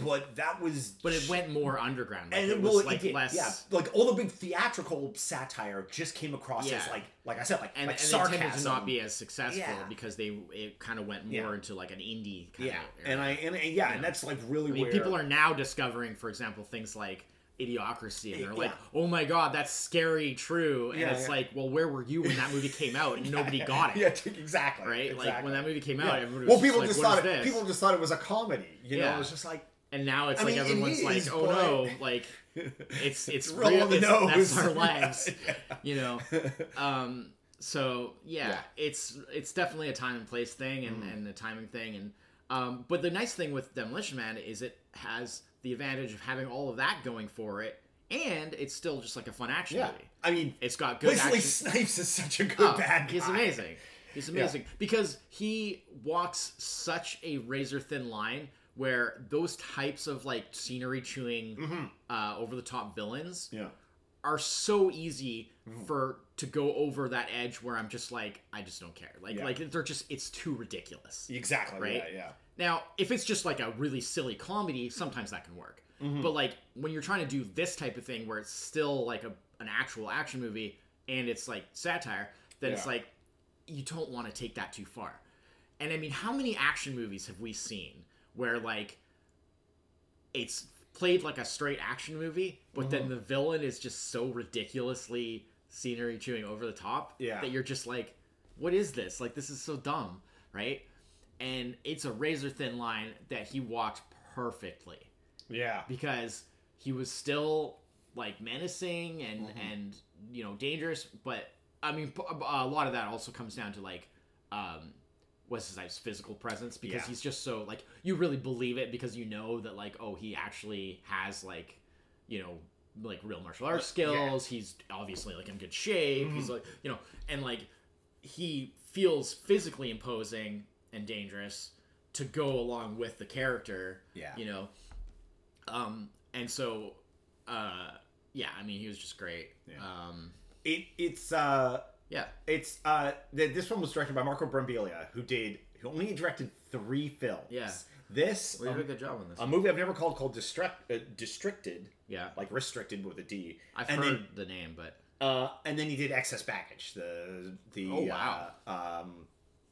But that was But it went more underground. Like and it it, was well, like did, less. yeah, like all the big theatrical satire just came across as like, like I said, like, And, like and it sarcasm. tended to not be as successful Yeah. because they it kind of went more Yeah. into like an indie kind yeah, of and I and, and yeah, and that's like really I mean, where people are now discovering, for example, things like Idiocracy, and they're like, "Oh my god, that's scary, true." And Yeah, it's yeah. like, well, where were you when that movie came out and nobody got it? Yeah, exactly. Right? Like when that movie came Yeah. out, everybody was well, just people like, just "What thought is it, this?" people just thought it was a comedy. You know, it was just like and now it's I like mean, everyone's is, like, "Oh but- no!" Like it's it's real real. it's. That's our lives, Yeah. you know. Um, so yeah, Yeah. it's it's definitely a time and place thing and, Mm. and a timing thing and um, but the nice thing with Demolition Man is it has the advantage of having all of that going for it and it's still just like a fun action yeah. movie. I mean, It's got good Wesley action. Snipes is such a good Oh, bad guy. He's amazing. He's amazing because he walks such a razor thin line where those types of like scenery chewing, uh, over the top villains Mm-hmm. Yeah. are so easy Mm-hmm. for to go over that edge where I'm just like I just don't care. Like Yeah. like they're just it's too ridiculous. Exactly. Right? Yeah. Yeah. Now, if it's just like a really silly comedy, sometimes that can work. Mm-hmm. But like when you're trying to do this type of thing where it's still like a an actual action movie and it's like satire, then it's like you don't want to take that too far. And I mean, how many action movies have we seen where like it's played like a straight action movie, but then Mm-hmm. the villain is just so ridiculously scenery chewing over the top Yeah. that you're just like, what is this? Like this is so dumb, right? And it's a razor thin line that he walked perfectly Yeah. because he was still like menacing and Mm-hmm. and you know dangerous but i mean a lot of that also comes down to like um what's his physical presence because Yeah. he's just so like you really believe it because you know that like oh he actually has like you know like real martial arts skills he's obviously like in good shape he's Mm-hmm. like you know and like he feels physically imposing and dangerous to go along with the character Yeah. you know um and so uh yeah i mean he was just great Yeah. um It it's uh yeah it's uh th- this one was directed by Marco Brambilla, who did who only directed three films. Yeah. This well, um, did a good job on this a movie I've never called called Distract uh, Destricted, yeah like restricted with a D. i've and heard the name but uh and then he did Excess Baggage, the the Oh, wow. uh, um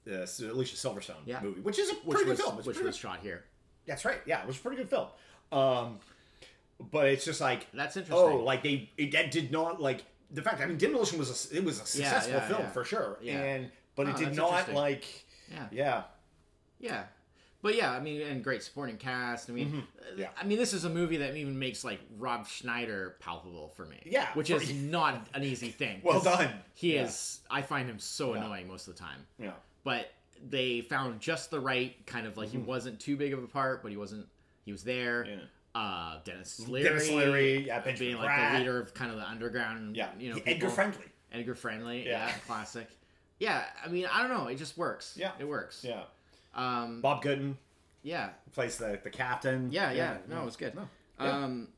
the Alicia Silverstone Yeah. movie, which is a which pretty was good film. It's which pretty was good- shot here That's right. Yeah, it was a pretty good film. Um, but it's just like that's interesting oh, like they it, that did not like the fact. I mean, Demolition was a, it was a successful yeah, film yeah. for sure, Yeah. and but Oh, it did not like yeah yeah yeah but yeah i mean and great supporting cast i mean uh, Mm-hmm. Yeah. i mean this is a movie that even makes like rob schneider palpable for me Yeah, which is not an easy thing well done. he Yeah. is i find him so Yeah. annoying most of the time Yeah, but they found just the right kind of like he wasn't too big of a part, but he wasn't. He was there. Yeah. Uh, Denis Leary, Denis Leary, yeah, Benjamin being like Bratt. the leader of kind of the underground. yeah, you know, Edgar. Friendly. Edgar Friendly, Yeah. yeah. classic. Yeah, I mean, I don't know, it just works. Yeah. it works. Yeah, Um, Bob Gunton yeah, plays the the captain. yeah, yeah. No, it was good. No. Yeah. Um,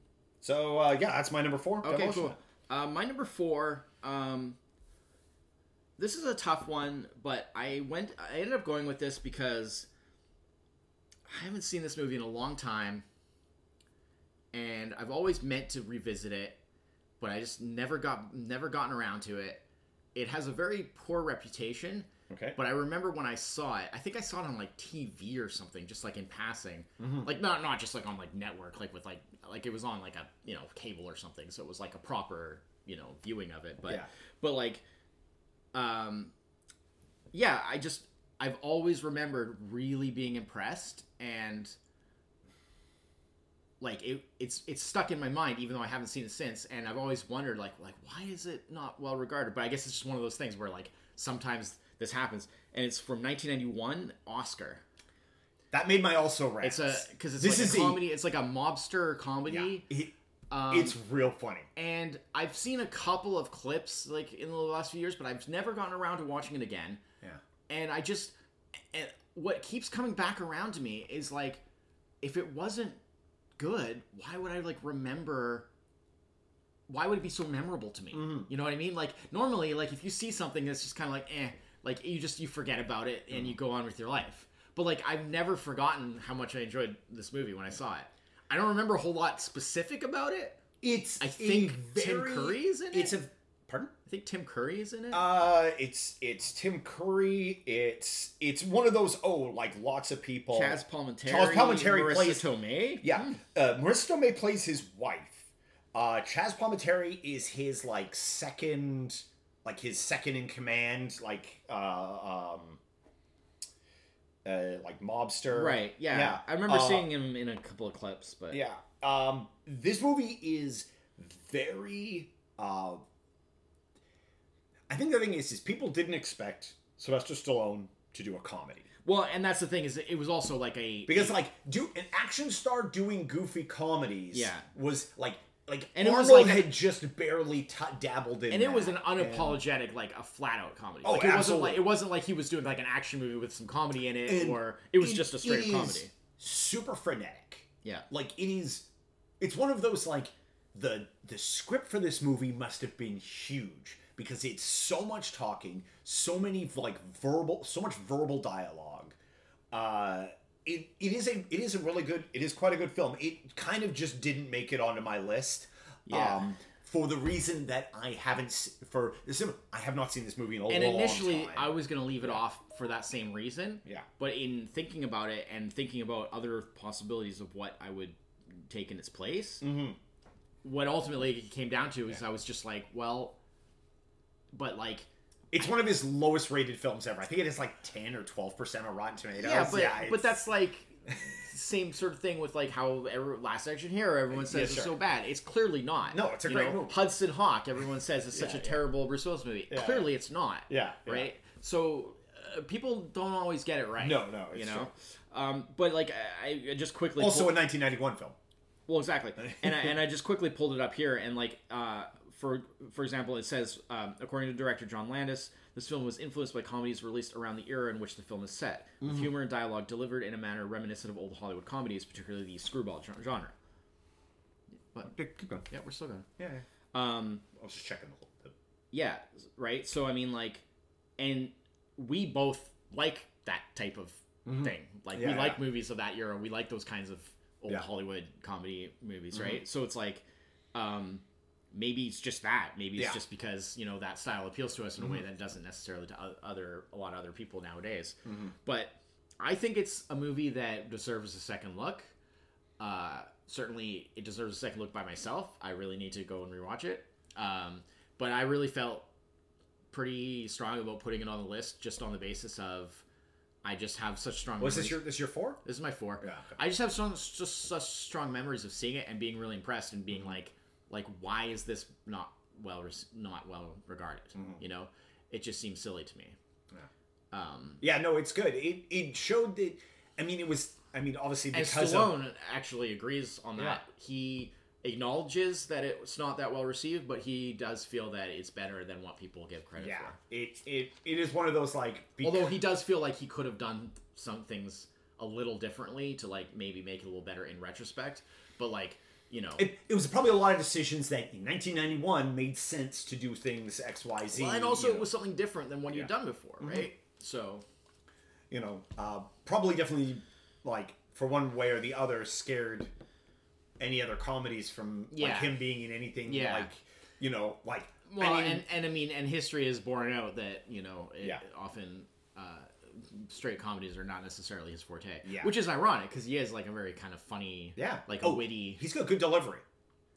So uh, yeah, that's my number four. Okay, Demolition cool. Uh, my number four. Um, this is a tough one, but I went. I ended up going with this because I haven't seen this movie in a long time, and I've always meant to revisit it, but I just never got never gotten around to it. It has a very poor reputation, Okay. but I remember when I saw it. I think I saw it on like TV or something, just like in passing, Mm-hmm. like not not just like on like network, like with like like it was on like a you know cable or something, so it was like a proper you know viewing of it. But Yeah. but like, um, yeah, I just I've always remembered really being impressed and like it it's it's stuck in my mind even though I haven't seen it since and I've always wondered like like why is it not well regarded but I guess it's just one of those things where like sometimes this happens and it's from 1991 Oscar That made my also rant. it's a because it's This like is a a- comedy it's like a mobster comedy It- um, it's real funny. and I've seen a couple of clips like in the last few years but I've never gotten around to watching it again Yeah. and I just and what keeps coming back around to me is like if it wasn't good, why would I like remember why would it be so memorable to me? Mhm. You know what I mean? Like normally like if you see something that's just kind of like eh, like you just you forget about it and you go on with your life. But like I've never forgotten how much I enjoyed this movie when I saw it. I don't remember a whole lot specific about it. It's I think Tim very- Curry is in it. It's a pardon. I think Tim Curry is in it. Uh, it's it's Tim Curry. It's it's one of those oh like lots of people. Chaz Palminteri. Chaz Palminteri Marisa plays- Tomei. Yeah, Hmm. uh, Marisa Tomei plays his wife. Uh, Chaz Palminteri is his like second, like his second in command, like uh, um, uh, like mobster. Right. Yeah. Yeah. I remember Uh, seeing him in a couple of clips, but Yeah. Um, this movie is very. Uh, I think the thing is, is people didn't expect Sylvester Stallone to do a comedy well, and that's the thing is it was also like a because, like, do an action star doing goofy comedies, Yeah. was like. Like And it was Arnold like a- had just barely t- dabbled in, and it was an that, unapologetic like a flat out comedy. Oh, like, it wasn't like it wasn't like he was doing like an action movie with some comedy in it, And or it was it just a straight comedy. Super frenetic. Yeah. like it is it's one of those like the the script for this movie must have been huge because it's so much talking so many like verbal so much verbal dialogue uh it, it is a it is a really good it is quite a good film it kind of just didn't make it onto my list Yeah. um for the reason that I haven't for I have not seen this movie in a And long time. And initially. I was gonna leave it off for that same reason. Yeah. But in thinking about it and thinking about other possibilities of what I would take in its place, mm-hmm. what ultimately it came down to is I was just like, well, but like It's one of his lowest rated films ever. I think it is like ten or twelve percent on Rotten Tomatoes. yeah, but it's- but that's like same sort of thing with like how every, Last Action Hero everyone says Yeah, is so bad. It's clearly not. No, it's a You great know, movie. Hudson Hawk everyone says is such Yeah, a yeah. terrible Bruce Willis movie. Yeah. Clearly it's not. yeah, yeah. Right. So uh, people don't always get it right. No, no, you know. Um, but like I, I just quickly Also, pull- a 1991 film. Well, exactly, and I, and I just quickly pulled it up here, and like uh, for for example, it says um, according to director John Landis, this film was influenced by comedies released around the era in which the film is set, with Mm-hmm. humor and dialogue delivered in a manner reminiscent of old Hollywood comedies, particularly the screwball genre. But keep going. Yeah, we're still going. Yeah, yeah. Um, I was just checking the whole. The, yeah, right. So I mean, like, and we both like that type of thing. Like, we Mm-hmm. Yeah, like yeah. movies of that era. We like those kinds of old Yeah. Mm-hmm. Hollywood comedy movies, right? So it's like, um, maybe it's just that. Maybe it's Yeah. Mm-hmm. just because you know that style appeals to us in a way that doesn't necessarily to other a lot of other people nowadays. Mm-hmm. But I think it's a movie that deserves a second look. Uh, certainly, it deserves a second look by myself. I really need to go and rewatch it. Um, but I really felt pretty strong about putting it on the list just on the basis of I just have such strong. was this your this your four? This is my four. Yeah, okay. I just have some just such strong memories of seeing it and being really impressed and Mm-hmm. being like, like why is this not well not well regarded? Mm-hmm. You know, it just seems silly to me. Um, Yeah, no, it's good. It it showed that. I mean, it was. I mean, obviously and because of Stallone actually agrees on that. Yeah. He acknowledges that it's not that well received, but he does feel that it's better than what people give credit yeah, for. it it it is one of those like. bec- Although he does feel like he could have done some things a little differently to like maybe make it a little better in retrospect. But like you know, It, it was probably a lot of decisions that in 1991 made sense to do things X Y Z. well, and also you it know. was something different than what Yeah. Mm-hmm. done before, right? So you know, uh, probably definitely like for one way or the other scared any other comedies from like him being in anything Yeah. like you know like well, I mean, and and I mean, and history has borne out that you know it, Yeah. often. Uh, straight comedies are not necessarily his forte Yeah. which is ironic because he is like a very kind of funny yeah, like oh, a witty He's got good delivery.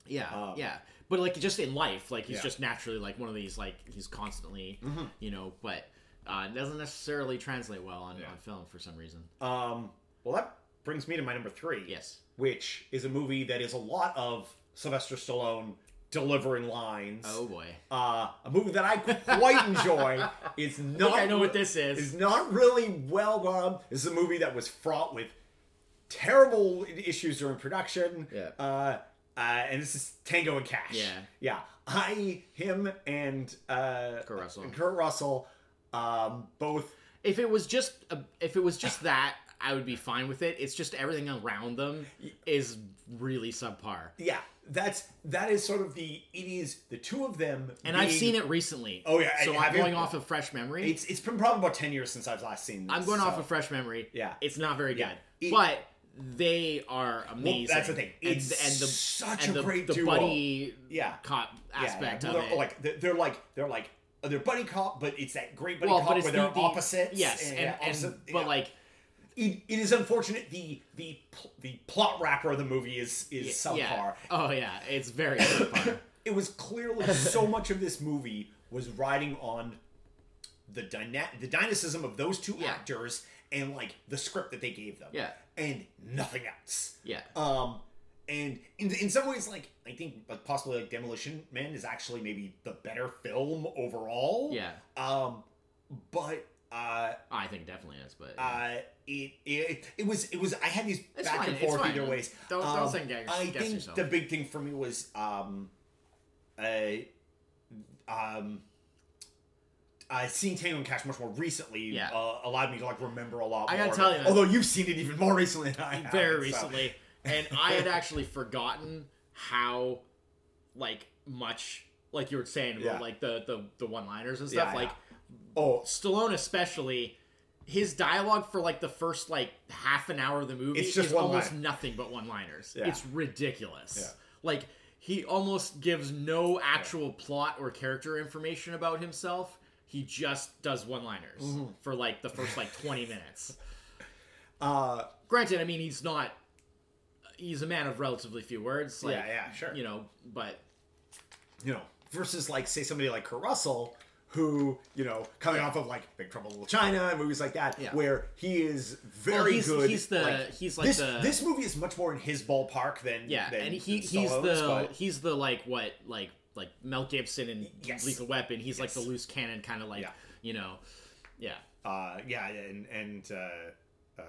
Yeah, Um, yeah. But like just in life, like he's Yeah. just naturally like one of these like he's constantly, Mm-hmm. you know, but uh, it doesn't necessarily translate well on, Yeah. on film for some reason. Um, well, that brings me to my number three. Yes. which is a movie that is a lot of Sylvester Stallone delivering lines. Oh boy. Uh, a movie that I quite enjoy. It's not. think I know what this is. Is not really well done. This is a movie that was fraught with terrible issues during production. Yeah. Uh, uh, and this is Tango and Cash. Yeah. Yeah. I, him, and uh, Kurt Russell. Kurt Russell, um, both. If it was just a, if it was just that, I would be fine with it. It's just everything around them is really subpar. Yeah. That's that is sort of the it is the two of them And I've seen it recently. Oh, yeah, So I'm going off of fresh memory. It's it's been probably about ten years since I've last seen. This, I'm going so- off of fresh memory. Yeah. It's not very Yeah. good. It- but they are amazing. that's the thing. And, It's and the such and a the, great the duo. buddy Yeah. cop aspect yeah. of Well, it. they're, Like they're, they're like they're like they're buddy cop, but it's that great buddy well, cop where the, they're the opposites. Yes, and, yeah, and, opposite- but yeah. like it, it is unfortunate. The the pl- the plot wrapper of the movie is is subpar. yeah. Oh yeah, it's very subpar. It was clearly so much of this movie was riding on the dyna- the dynamism of those two Yeah. actors and like the script that they gave them. Yeah. and nothing else. Yeah. Um, and in, in some ways, like I think, like possibly like Demolition Man is actually maybe the better film overall. Yeah. Um, but uh, I think definitely is, but uh, it, it it was it was I had these It's back fine, and forth either ways. Don't- don't Um, second guess- I guess think yourself. the big thing for me was um, uh, um. Uh, seeing Tango and Cash much more recently Yeah. uh, allowed me to like remember a lot I more. gotta tell you- although you've seen it even more recently than I have. very so- recently, and I had actually forgotten how like much like you were saying about Yeah. like the the, the one liners and stuff. Yeah, like yeah. Oh, Stallone especially. His dialogue for like the first like half an hour of the movie It's just is almost line. nothing but one liners. Yeah. It's ridiculous. Yeah. Like he almost gives no actual plot or character information about himself. He just does one liners Mm-hmm. for like the first like 20 minutes. uh, Granted, I mean he's not he's a man of relatively few words. Like, yeah, yeah, sure. You know, but you know, versus like say somebody like Kurt Russell, who you know coming off of like Big Trouble in Little China and movies like that, Yeah. where he is very Well, he's- good. he's the- he's like this, the- this movie is much more in his ballpark than Yeah, than and he he's the but- he's the like what like like Mel Gibson and Yes. Lethal Weapon. He's like the loose cannon kind of like Yeah. you know, yeah. uh, yeah, and and uh, uh,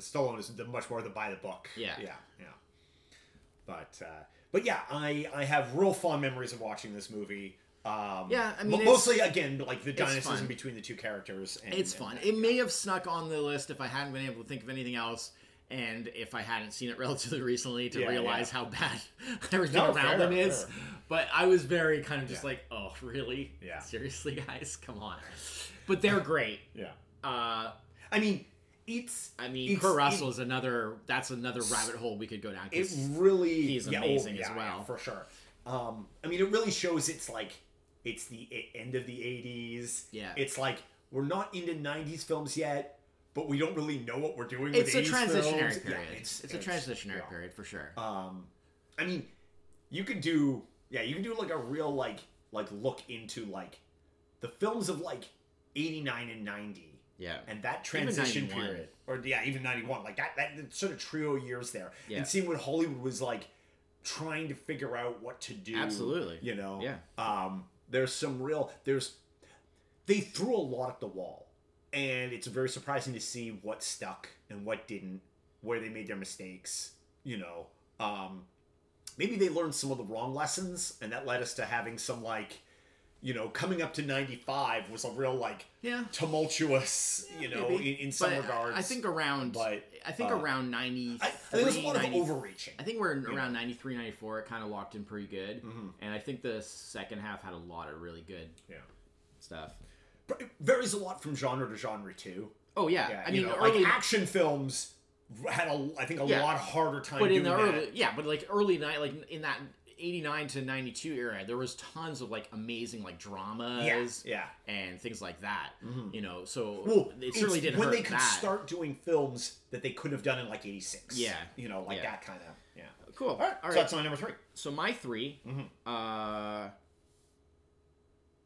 Stallone is the, much more the by the book. Yeah. yeah, yeah. But uh, but yeah, I I have real fond memories of watching this movie. Um, Yeah, I mean, mostly again like the dynamism between the two characters. And, It's and fun. that, It yeah. may have snuck on the list if I hadn't been able to think of anything else, and if I hadn't seen it relatively recently to Yeah, realize yeah. how bad everything No, around fair, them is. fair. But I was very kind of just Yeah. like, oh, really? Yeah. Seriously, guys, come on. But they're great. Yeah, Uh, I mean, it's I mean, it's- Kurt Russell it- is another. That's another rabbit hole we could go down. it really he's yeah, oh, amazing as well. yeah, for sure. Um, I mean, it really shows it's like it's the end of the '80s. Yeah. it's like we're not into '90s films yet, but we don't really know what we're doing. it's a with 80s transitionary films. period. Yeah, it's, it's a transitionary yeah. period for sure. Um, I mean, you could do yeah, you can do like a real like like look into like the films of like '89 and '90 yeah. and that transition period, or yeah, even '91, like that that sort of trio years there, Yeah. and seeing what Hollywood was like trying to figure out what to do. Absolutely. you know. Yeah. Um, there's some real there's they threw a lot at the wall, and it's very surprising to see what stuck and what didn't, where they made their mistakes. You know, um, maybe they learned some of the wrong lessons, and that led us to having some like. You know, coming up to '95 was a real like Yeah. tumultuous, you know, in, in some But regards. I think around. but, I think uh, around ninety. I, I think there's a lot of overreaching. I think we're around know. 93, 94. It kind of locked in pretty good, Mhm. and I think the second half had a lot of really good Yeah, stuff. but it varies a lot from genre to genre too. Oh yeah, Yeah, I mean know, early, like action films had a, I think, a Yeah. lot harder time. but in the that. early, yeah, but like early night, like in that eighty nine to ninety two era, there was tons of like amazing like dramas yeah, yeah. and things like that. Mhm. You know, so Well, it certainly didn't when they could that. start doing films that they couldn't have done in like '86. Yeah. you know, like Yeah. that kind of. Yeah. Cool. All right, All so that's my number three. So my 3 Mhm. uh,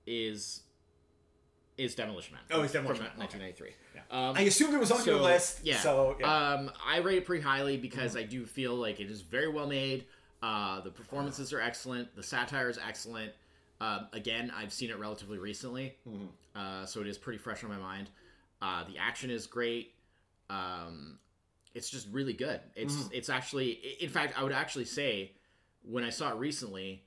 is is Demolition Man. Oh, it's Demolition Man, okay. 1993. Yeah. Um, I assumed it was on your list. Yeah. So yeah. Mm-hmm. Um, I rate it pretty highly because I do feel like it is very well made. Uh, the performances are excellent. The satire is excellent. Um, again, I've seen it relatively recently, Mhm. uh, so it is pretty fresh on my mind. Uh, the action is great. Um, it's just really good. It's Mm-hmm. it's actually, in fact, I would actually say when I saw it recently,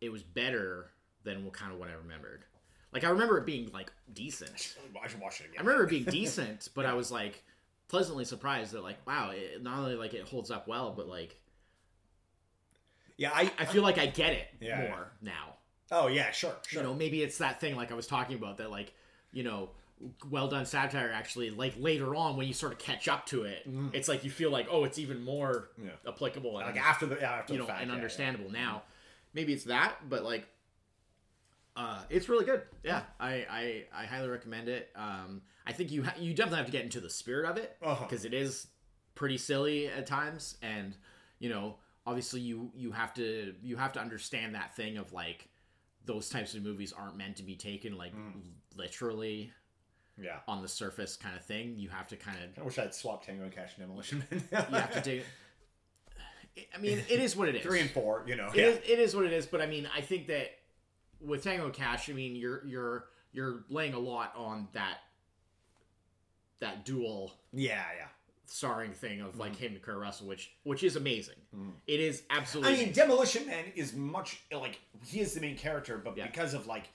it was better than what kind of what I remembered. Like I remember it being like decent. I should watch it again. I remember it being decent, but I was like pleasantly surprised that like wow, it, not only like it holds up well, but like Yeah, I. I feel like I get it Yeah, yeah. more now. Oh yeah, sure, sure. You know, maybe it's that thing like I was talking about that like you know well done satire actually like later on when you sort of catch up to it it's like you feel like oh it's even more Yeah. applicable and like after the yeah, after you know fact, and yeah, yeah. understandable now maybe it's that but like uh it's really good yeah i i, I highly recommend it um i think you ha- you definitely have to get into the spirit of it Uh-huh. because it is pretty silly at times and you know obviously you you have to you have to understand that thing of like those types of movies aren't meant to be taken like Mm. literally Yeah. on the surface kind of thing you have to kind of I wish I had swapped Tango and Cash and Demolition Man. you have to take i mean it is what it is three and four. You know. It yeah. is- it is what it is, but I mean, I think that with Tango and Cash, I mean, you're you're you're laying a lot on that that dual yeah, yeah. Starring thing of like mm. him and Kurt Russell, which which is amazing. Mm. It is absolutely. I mean, Demolition Man is much like he is the main character, but Yeah. because of like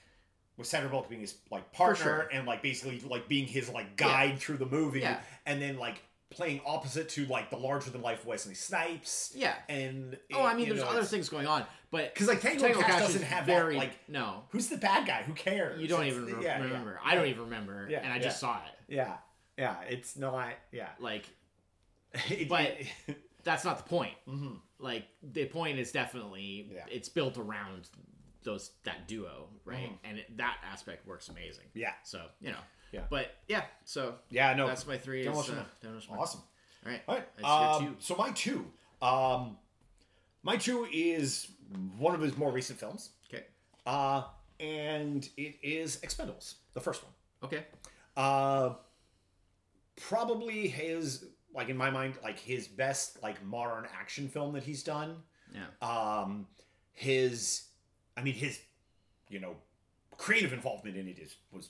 with Sandra Bullock being his like partner sure. and like basically like being his like guide through the movie, Yeah. and then like playing opposite to like the larger than life Wesley Snipes, yeah. and Oh, I mean, there's other things going on, but because like, Tango and Cash doesn't is have that, like- no. Who's the bad guy? Who cares? You don't It's even re- yeah, remember. I don't even remember, Yeah, and I just saw it. Yeah, yeah. It's not. Yeah, Like But- that's not the point. Mhm. Like the point is definitely Yeah. it's built around those that duo, right? Mhm. And it, that aspect works amazing. yeah, So you know, Yeah. But yeah, so yeah. No, that's my three. Don't Is, uh, Man. awesome. All right, All right. Um, so my two. Um, my two is one of his more recent films. Okay. Uh, and it is Expendables, the first one. Okay. Uh, probably his like in my mind like his best like modern action film that he's done. Yeah. Um, his, I mean his, you know, creative involvement in it is was,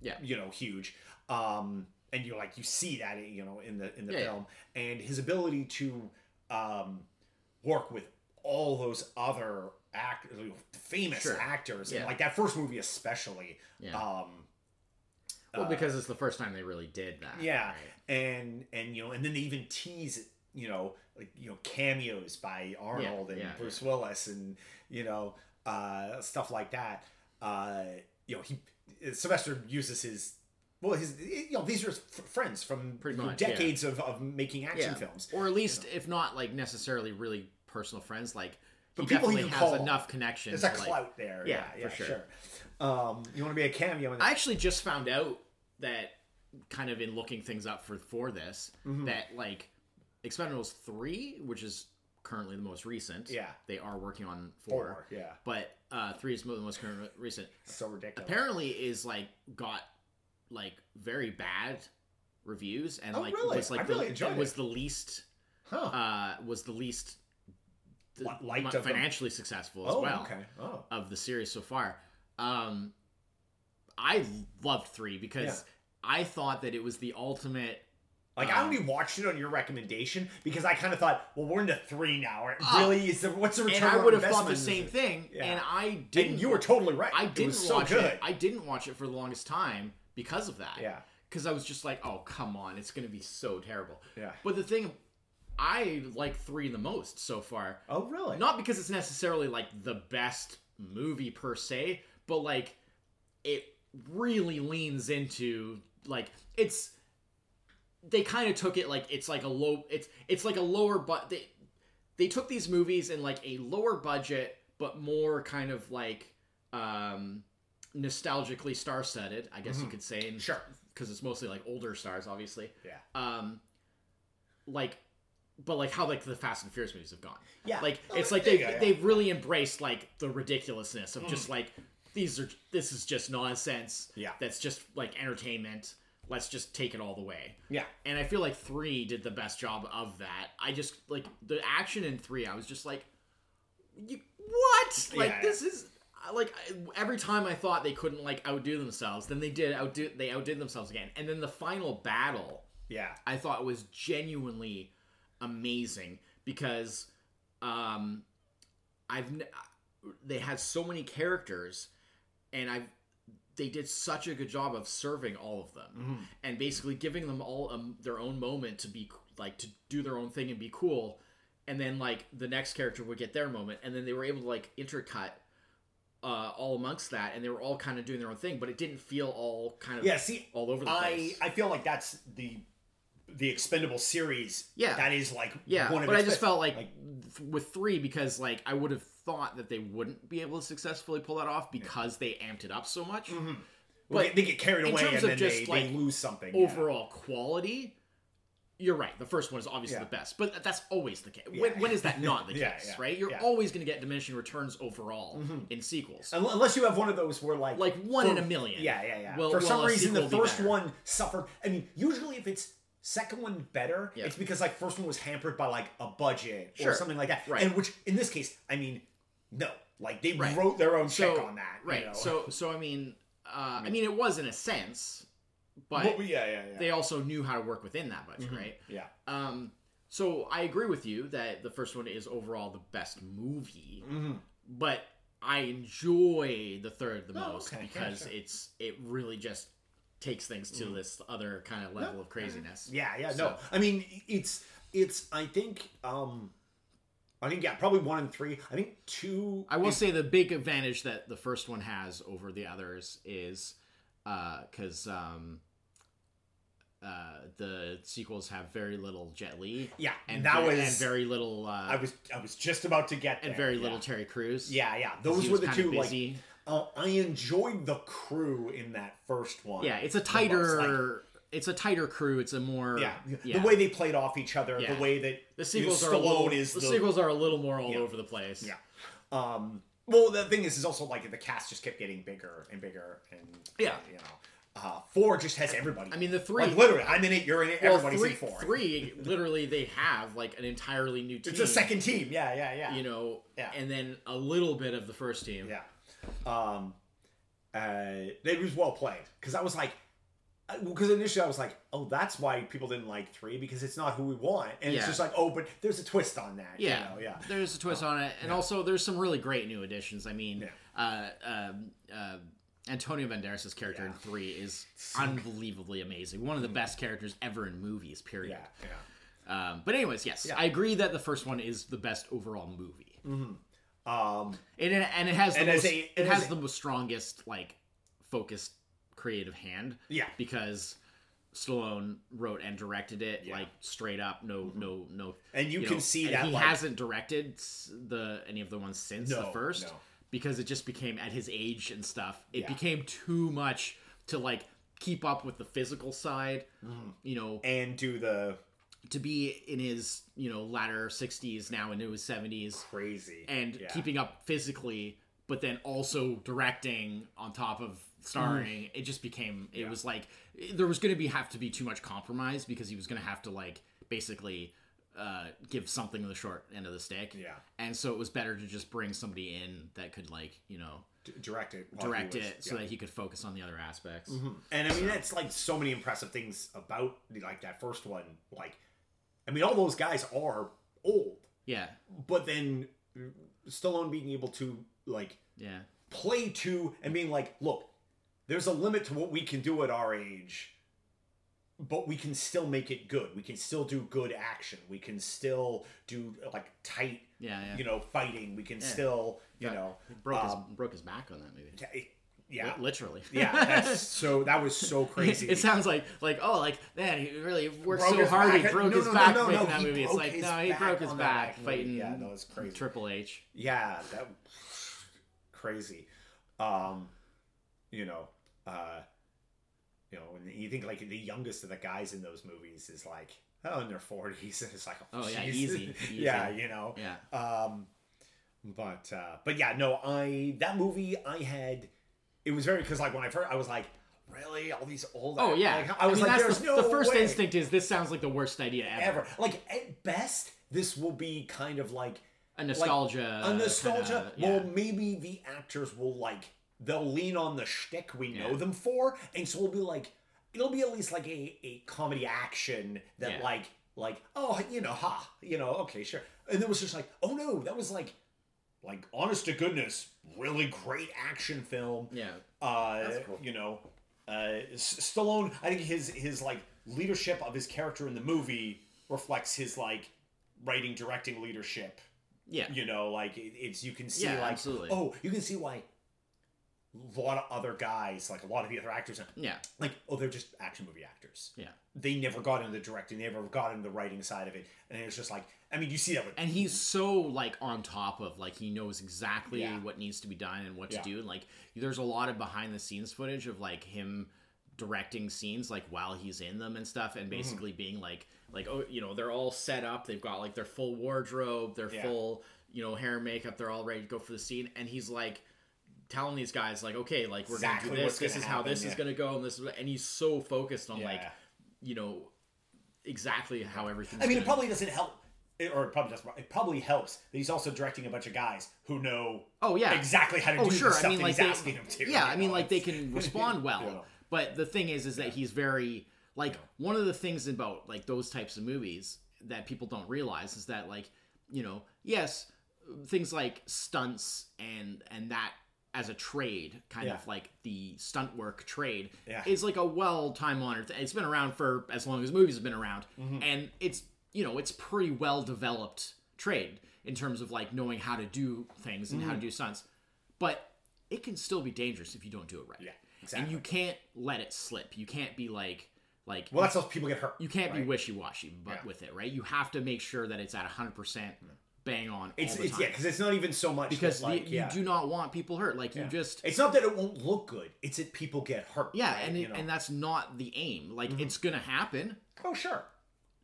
Yeah. you know, huge. Um, and you like you see that you know in the in the Yeah, yeah. film and his ability to um work with all those other act famous Sure. actors Yeah. and like that first movie especially Yeah. um well, uh, because it's the first time they really did that. yeah right? and and you know and then they even tease you know like you know cameos by arnold and yeah, bruce willis and you know uh stuff like that uh you know he sylvester uses his well his you know these are f- friends from Pretty you know, much, yeah. decades of, of making action films or at least if not like necessarily really personal friends, like But he people definitely can has call- enough connections. there's a like- clout there Yeah, yeah, for sure. sure, um you want to be a cameo in I actually just found out that kind of in looking things up for for this Mm-hmm. that like Expendables three, which is currently the most recent. Yeah. they are working on four. Four, yeah. but uh, three is the most current recent. so ridiculous Apparently, is like got like very bad reviews and Oh, like really? was like I the, really enjoyed was it. the least huh uh was the least the, liked of them. financially successful as oh well okay oh of the series so far. Um, I loved three because I thought that it was the ultimate. Like I Um, only watched it on your recommendation because I kind of thought, well, we're into three now. It Oh. really is. The, what's the return? And I would have thought the same thing, Yeah. and I didn't. And you were totally right. I didn't so watch good. it. I didn't watch it for the longest time because of that. Yeah. Because I was just like, oh come on, it's gonna be so terrible. Yeah. But the thing, I like three the most so far. Oh, really? not because it's necessarily like the best movie per se, but like it really leans into like it's they kind of took it like it's like a low it's it's like a lower but they they took these movies in like a lower budget but more kind of like um nostalgically star-studded i guess you could say and Sure. because it's mostly like older stars obviously Yeah. um like but like how like the fast and furious movies have gone Yeah. like Oh, it's like there they you yeah. they've really embraced like the ridiculousness of Mm. just like these are this is just nonsense Yeah. that's just like entertainment let's just take it all the way Yeah. and i feel like three did the best job of that i just like the action in three i was just like you, what like Yeah. this is like every time i thought they couldn't like outdo themselves then they did outdo they outdid themselves again and then the final battle Yeah. I thought was genuinely amazing because um, I've they had so many characters, and I've they did such a good job of serving all of them Mm-hmm. and basically giving them all um, their own moment to be like to do their own thing and be cool, and then like the next character would get their moment, and then they were able to like intercut. Uh, all amongst that, and they were all kind of doing their own thing, but it didn't feel all kind of Yeah. See, all over the I place. I feel like that's the the expendable series. Yeah. That is like Yeah, one of but I just best- felt like, like th- with three because like I would have thought that they wouldn't be able to successfully pull that off because they amped it up so much. well, but they, they get carried away and then just, they, like, they lose something. yeah. Overall quality, you're right. The first one is obviously Yeah. the best, but that's always the case. Yeah. When, when is that not the case? Yeah, yeah, right? You're yeah. Mm-hmm. always going to get diminishing returns overall in sequels. Unless you have one of those where like Like one for- in a million. Yeah, yeah, yeah. Will- For will some reason, the sequel be first one suffered. I mean, usually if it's second one better, Yeah. it's because like first one was hampered by like a budget Sure. or something like that. Right. And which in this case, I mean, no, like they Right. wrote their own so check on that. you right. know? So so I mean, uh, I mean it was in a sense, but Well, yeah, yeah, yeah. they also knew how to work within that budget, right? yeah. Um, so I agree with you that the first one is overall the best movie, but I enjoy the third the Oh, most okay. Yeah, because sure. it's it really just takes things to this other kind of level of craziness. Yeah, yeah, no. I mean, it's it's. I think. um I think yeah, probably one and three. I think two. I will is- say the big advantage that the first one has over the others is because um, uh, the sequels have very little Jet Li. Yeah, and that ve- was- and very little. Uh, I was I was just about to get there. and very yeah. little Terry Crews. Yeah, yeah, Those were the two. Like. Uh, I enjoyed the crew in that first one. Yeah, it's a tighter. it's a tighter crew. It's a more. yeah, yeah. the way they played off each other, Yeah. the way that the sequels you are know, a little, is the, the, sequels are a little more all Yeah. over the place. Yeah. Um, Well, the thing is, is also like the cast just kept getting bigger and bigger, and Yeah. you know, uh, four just has everybody. I mean, the three. like literally, I'm in it, you're in it, well, everybody's three, in four. three, literally, they have like an entirely new team. It's a second team. Yeah, yeah, yeah. you know, Yeah. and then a little bit of the first team. Yeah. Um, uh, it was well played because I was like, because initially I was like, oh, that's why people didn't like three because it's not who we want, and it's just like, oh, but there's a twist on that. you Yeah, know, yeah. There's a twist on it, and also there's some really great new additions. I mean, Yeah. uh, um, uh, Antonio Banderas' character in three is unbelievably amazing. One of the best characters ever in movies. Period. Yeah, yeah. Um, but anyways, yes, Yeah. I agree that the first one is the best overall movie. Um, And it, and it has the most, a- it and has as a- the strongest like focused creative hand yeah. because Stallone wrote and directed it Yeah. Mm-hmm. like straight up no no no And you, you can know, see that he like, hasn't directed the any of the ones since the first no. because it just became at his age and stuff it Yeah. became too much to like keep up with the physical side Mm-hmm. you know and do the to be in his you know latter 60s now into his 70s crazy and yeah. keeping up physically but then also directing on top of starring it just became it Mm-hmm. Yeah. was like there was going to be have to be too much compromise because he was going to have to like basically uh give something the short end of the stick Yeah. and so it was better to just bring somebody in that could like you know D- direct it direct was- it so yeah. that he could focus on the other aspects And I mean, that's like so many impressive things about like that first one. Like, I mean, all those guys are old, yeah but then Stallone being able to like yeah play to and being like, look, there's a limit to what we can do at our age, but we can still make it good. We can still do good action. We can still do like tight, yeah yeah you know, fighting. We can Yeah. still, you know, broke his um, broke his back on that movie it- yeah, Li- literally yeah. That's so. That was so crazy. it sounds like like oh like man he really worked Broke so his hard he back. broke No, his no, no, back no, no, that he movie. It's broke like his no he back broke his on that back movie. fighting Yeah, no, it's crazy. Triple H. Yeah, that crazy. Um, you know, uh, you know, when you think like the youngest of the guys in those movies is like oh in their forties, and it's like Oh, yeah, jeez. easy, easy. yeah, you know. Yeah. Um, but uh, but yeah, no, I that movie I had it was very because like when I first I was like really all these old Oh yeah. like, I was mean, like there's the, no the first way instinct is this sounds like the worst idea ever. ever like at best this will be kind of like A nostalgia. a nostalgia. kinda- yeah. Well, maybe the actors will like they'll lean on the shtick we know Yeah. them for, and so we'll be like, it'll be at least like a, a comedy action that Yeah. like like oh you know ha you know okay sure, and then it was just like oh no that was like like honest to goodness really great action film. yeah. Uh, That's cool. you know, uh, Stallone. I think his his like leadership of his character in the movie reflects his like writing directing leadership Yeah. you know like it's you can see Yeah, like absolutely. oh you can see why a lot of other guys like a lot of the other actors Yeah. like oh they're just action movie actors Yeah. they never got into the directing they never got into the writing side of it and it's just like i mean you see that with And he's so like on top of like he knows exactly Yeah. what needs to be done and what to Yeah. do. And like there's a lot of behind the scenes footage of like him directing scenes like while he's in them and stuff Mm-hmm. and basically being like like oh you know they're all set up they've got like their full wardrobe their Yeah. full you know hair and makeup they're all ready to go for the scene and he's like telling these guys like okay like we're Exactly gonna do this this is how this happen, is gonna go and this is and he's so focused on like you know exactly how everything. i mean it probably doesn't help it, or it probably doesn't it probably helps that he's also directing a bunch of guys who know oh yeah exactly how to Oh do sure, the stuff I mean like he's they, asking them to yeah, I mean know, like they can respond well. Yeah. But the thing is, is that he's very like one of the things about like those types of movies that people don't realize is that like you know yes things like stunts and and that as a trade kind Yeah. of like the stunt work trade Yeah. is like a well time honored it's been around for as long as movies have been around Mm-hmm. and it's you know it's pretty well developed trade in terms of like knowing how to do things and how Mm-hmm. to do stunts but it can still be dangerous if you don't do it right Yeah, exactly. and you can't let it slip you can't be like like well that's how people get hurt you can't be wishy-washy but Yeah. with it right you have to make sure that it's at 100% bang on it's, it's time yeah because it's not even so much because that, like the- you yeah. do not want people hurt like you just It's not that it won't look good. It's that people get hurt. yeah right? and it, You know? and that's not the aim like Mm-hmm. it's gonna happen oh sure.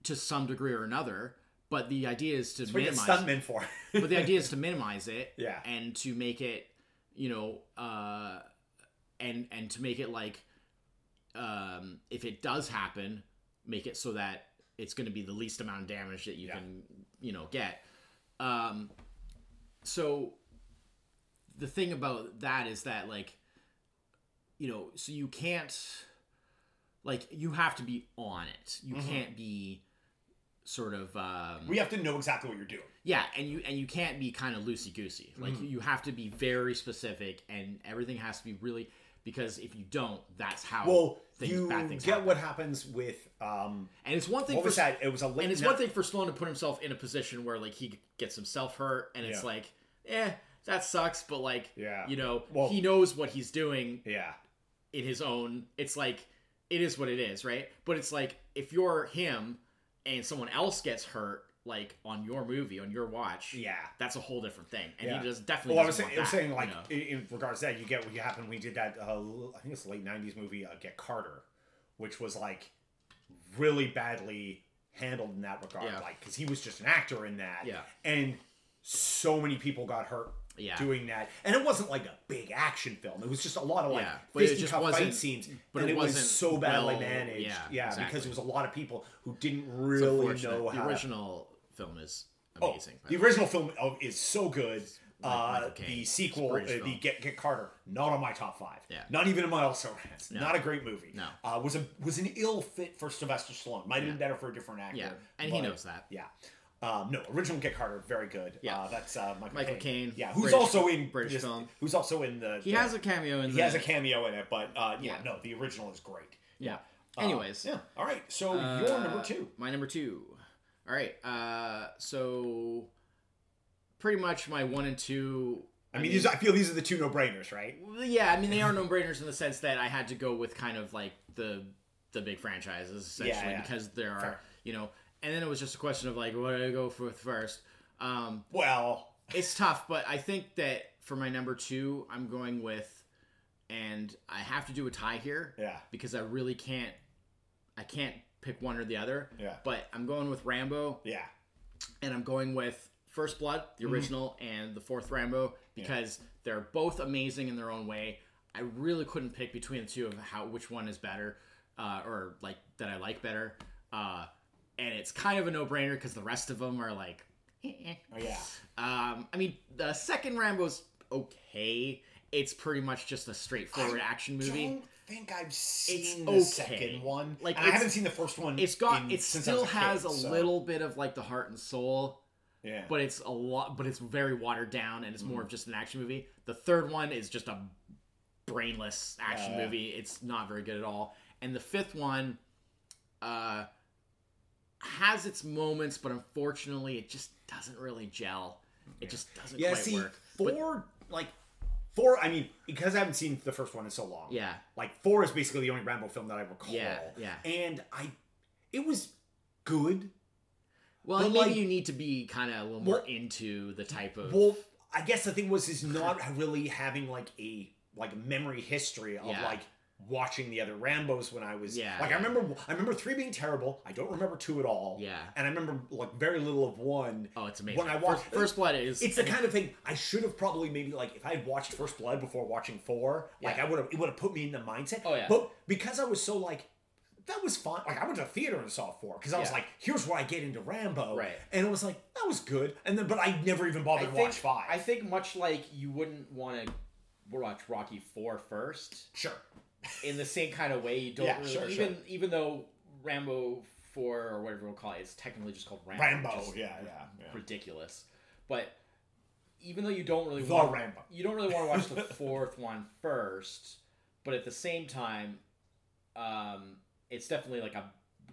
to some degree or another but the idea is to That's what you minimize. stuntmen for. but the idea is to minimize it. Yeah. And to make it, you know, uh, and and to make it like, um, if it does happen, make it so that it's going to be the least amount of damage that you Yeah. can, you know, get. Um, so the thing about that is that like, you know, so you can't, like, you have to be on it. You can't be sort of um we have to know exactly what you're doing. yeah, and you and you can't be kind of loosey goosey. Like Mm-hmm. you have to be very specific, and everything has to be really because if you don't, that's how Well, things, you bad things get happen. what happens with um. And it's one thing What for was that? It was a late. and it's night- one thing for Stallone to put himself in a position where like he gets himself hurt, and it's Yeah. like, eh, that sucks. But like, Yeah. you know, Well- he knows what he's doing Yeah. in his own. It's like it is what it is, right? But it's like if you're him and someone else gets hurt, like on your movie, on your watch, Yeah. that's a whole different thing. And Yeah. he does definitely. Well, I was saying, I was saying like you know? in, regards to that, you get what happened when we did that. Uh, I think it's late '90s movie, uh, Get Carter, which was like really badly handled in that regard. Yeah. Like because he was just an actor in that. Yeah. And so many people got hurt. Yeah. Doing that, and it wasn't like a big action film. It was just a lot of like Yeah, but it just fisticuff fight wasn't- scenes, but it it, was wasn't so badly well- managed. yeah, Yeah, exactly. because it was a lot of people who didn't really know the how. to- original film is Oh, amazing. by the original film oh, is so good. Uh, the sequel, uh, the. Get Get Carter, not on my top five. Yeah. Not even in my also rants. Not a great movie. No. Uh, was a was an ill fit for Sylvester Stallone. Might have been better for a different actor. Yeah, and he knows that. Yeah. Um, no, original Get Carter, very good. Yeah. Uh, that's uh, Michael, Michael Caine. Yeah, who's British- also in British this- film. Who's also in the. He the- has a cameo in. he the, has a cameo in it, but uh, yeah, Yeah. no, the original is great. Yeah. Uh, Anyways, yeah. All right, so uh, your number two. My number two. All right. Uh, so pretty much my one and two. I mean, these, I feel these are the two no brainers, right? Yeah, I mean they are no brainers in the sense that I had to go with kind of like the the big franchises essentially yeah. because there are Fair. you know, and then it was just a question of like what do I go for first. Um, Well, it's tough, but I think that for my number two, I'm going with, and I have to do a tie here yeah, because I really can't, I can't pick one or the other. Yeah. But I'm going with Rambo, yeah. and I'm going with First Blood, the Mm-hmm. original, and the fourth Rambo because they're both amazing in their own way. I really couldn't pick between the two of how which one is better, uh, or like that I like better. Uh, and it's kind of a no-brainer because the rest of them are like. eh. Oh, yeah. Um, I mean, the second Rambo's okay. It's pretty much just a straightforward action movie. Think I've seen okay. the second one. Like, I haven't seen the first one. It's got in- it still has kid, a so- little bit of like the heart and soul, Yeah. but it's a lot. But it's very watered down, and it's more of Mm. just an action movie. The third one is just a brainless action Yeah. movie. It's not very good at all. And the fifth one, uh, has its moments, but unfortunately, it just doesn't really gel. It just doesn't yeah. quite See, work. But- four like four. I mean, because I haven't seen the first one in so long. yeah, Like four is basically the only Rambo film that I recall. Yeah, yeah. And I, it was good. Well, maybe like- you need to be kind of a little more Well- into the type of. Well, I guess the thing was is not really having like a like memory history of Yeah. like watching the other Rambo's when I was Yeah, like. I remember I remember three being terrible. I don't remember two at all. Yeah. And I remember like very little of one. oh, it's amazing. when I watched- First Blood is. It's the kind of thing I should have probably maybe like if I had watched First Blood before watching four, like Yeah. I would have it would have put me in the mindset. Oh, yeah. But because I was so like that was fun. Like I went to the theater and saw four because I was like, here's where I get into Rambo. Right. And it was like, that was good. And then but I never even bothered to watch five. I think much like you wouldn't want to watch Rocky Four first, sure. In the same kind of way. You don't Yeah, really, sure, even even though Rambo Four or whatever we'll call it, it's technically just called Rambo. Rambo, yeah, yeah, yeah. ridiculous. But even though you don't really The want Rambo. you don't really want to watch the fourth one first, but at the same time, um, it's definitely like a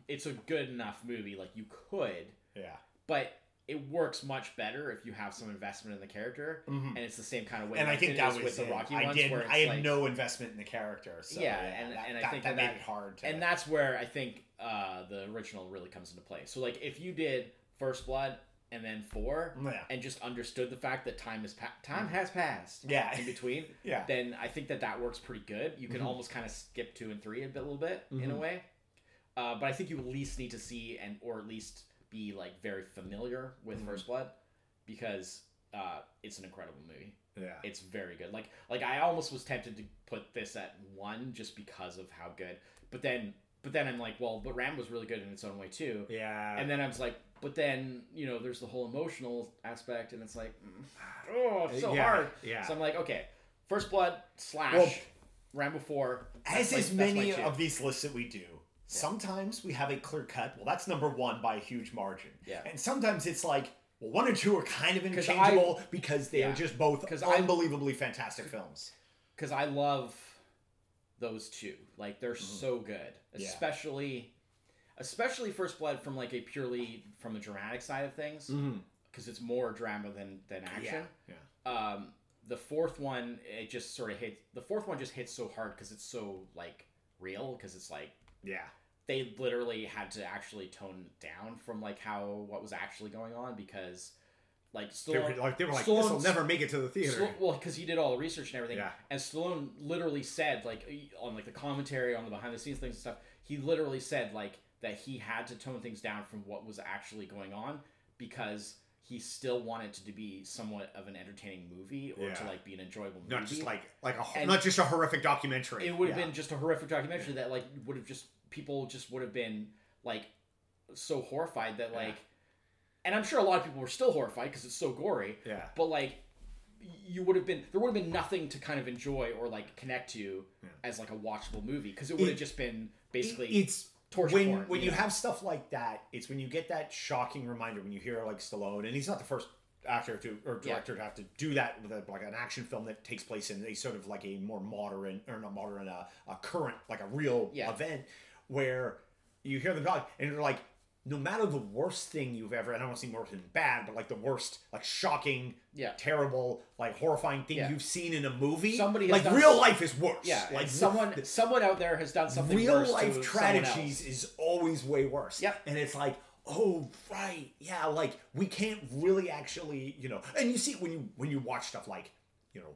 it's a good enough movie. Like you could, Yeah. but it works much better if you have some investment in the character, and it's the same kind of way. And I think that was with the. Rocky I ones, didn't where I had like, no investment in the character. So Yeah, yeah, and- that, and I that, think that that made it hard to and that's where I think uh, the original really comes into play. So like if you did First Blood and then four, Yeah. and just understood the fact that time is pa- time has passed, Yeah. in between, Yeah. then I think that that works pretty good. You can almost kind of skip two and three a bit, little bit in a way, uh, but I think you at least need to see and or at least be like very familiar with Mhm. First Blood because uh, it's an incredible movie. Yeah. It's very good. Like like I almost was tempted to put this at one just because of how good. But then but then I'm like, well, but Ram was really good in its own way too. Yeah. And then I was like, but then you know, there's the whole emotional aspect, and it's like, mm, oh, it's so yeah, hard. Yeah. So I'm like, okay, First Blood slash Well, Rambo Four. As is many of these lists that we do, sometimes we have a clear cut. Well, that's number one by a huge margin. Yeah. And sometimes it's like, well, one and two are kind of 'Cause I- interchangeable because they Yeah. are just both 'Cause I- unbelievably fantastic films. because I love those two. Like they're so good, Mm-hmm. Yeah. especially especially First Blood from like a purely from the dramatic side of things Mm-hmm. because it's more drama than than action. Yeah. Um, the fourth one it just sort of hit. The fourth one just hits so hard because it's so like real because it's like Yeah. They literally had to actually tone it down from like how what was actually going on because like They were like, they were like this will never make it to the theater. Stallone- well, because he did all the research and everything, Yeah. and Stallone literally said, like, on like the commentary on the behind the scenes things and stuff, he literally said like that he had to tone things down from what was actually going on because he still wanted to be somewhat of an entertaining movie or to like be an enjoyable movie. not just like like a And- not just a horrific documentary. it would have Yeah. been just a horrific documentary that like would have just people just would have been like so horrified that Yeah. like, and I'm sure a lot of people were still horrified because it's so gory. Yeah. but like you would have been there would have been nothing to kind of enjoy or like connect to Yeah. as like a watchable movie because it would have just been basically it's torture when porn, when you know? have stuff like that. It's when you get that shocking reminder when you hear like Stallone, and he's not the first actor to or Yeah. director to have to do that with a, like an action film that takes place in a sort of like a more modern or not modern, uh, a current like a real Yeah. event where you hear them talk and you're like. No matter the worst thing you've ever, I don't want to see worse than bad, but like the worst, like shocking, Yeah. terrible, like horrifying thing Yeah. you've seen in a movie, Somebody has like real life is worse. yeah like someone someone out there has done something real life tragedies is always way worse. Yeah, And it's like, oh right, yeah, like we can't really actually, you know, and you see when you when you watch stuff like, you know,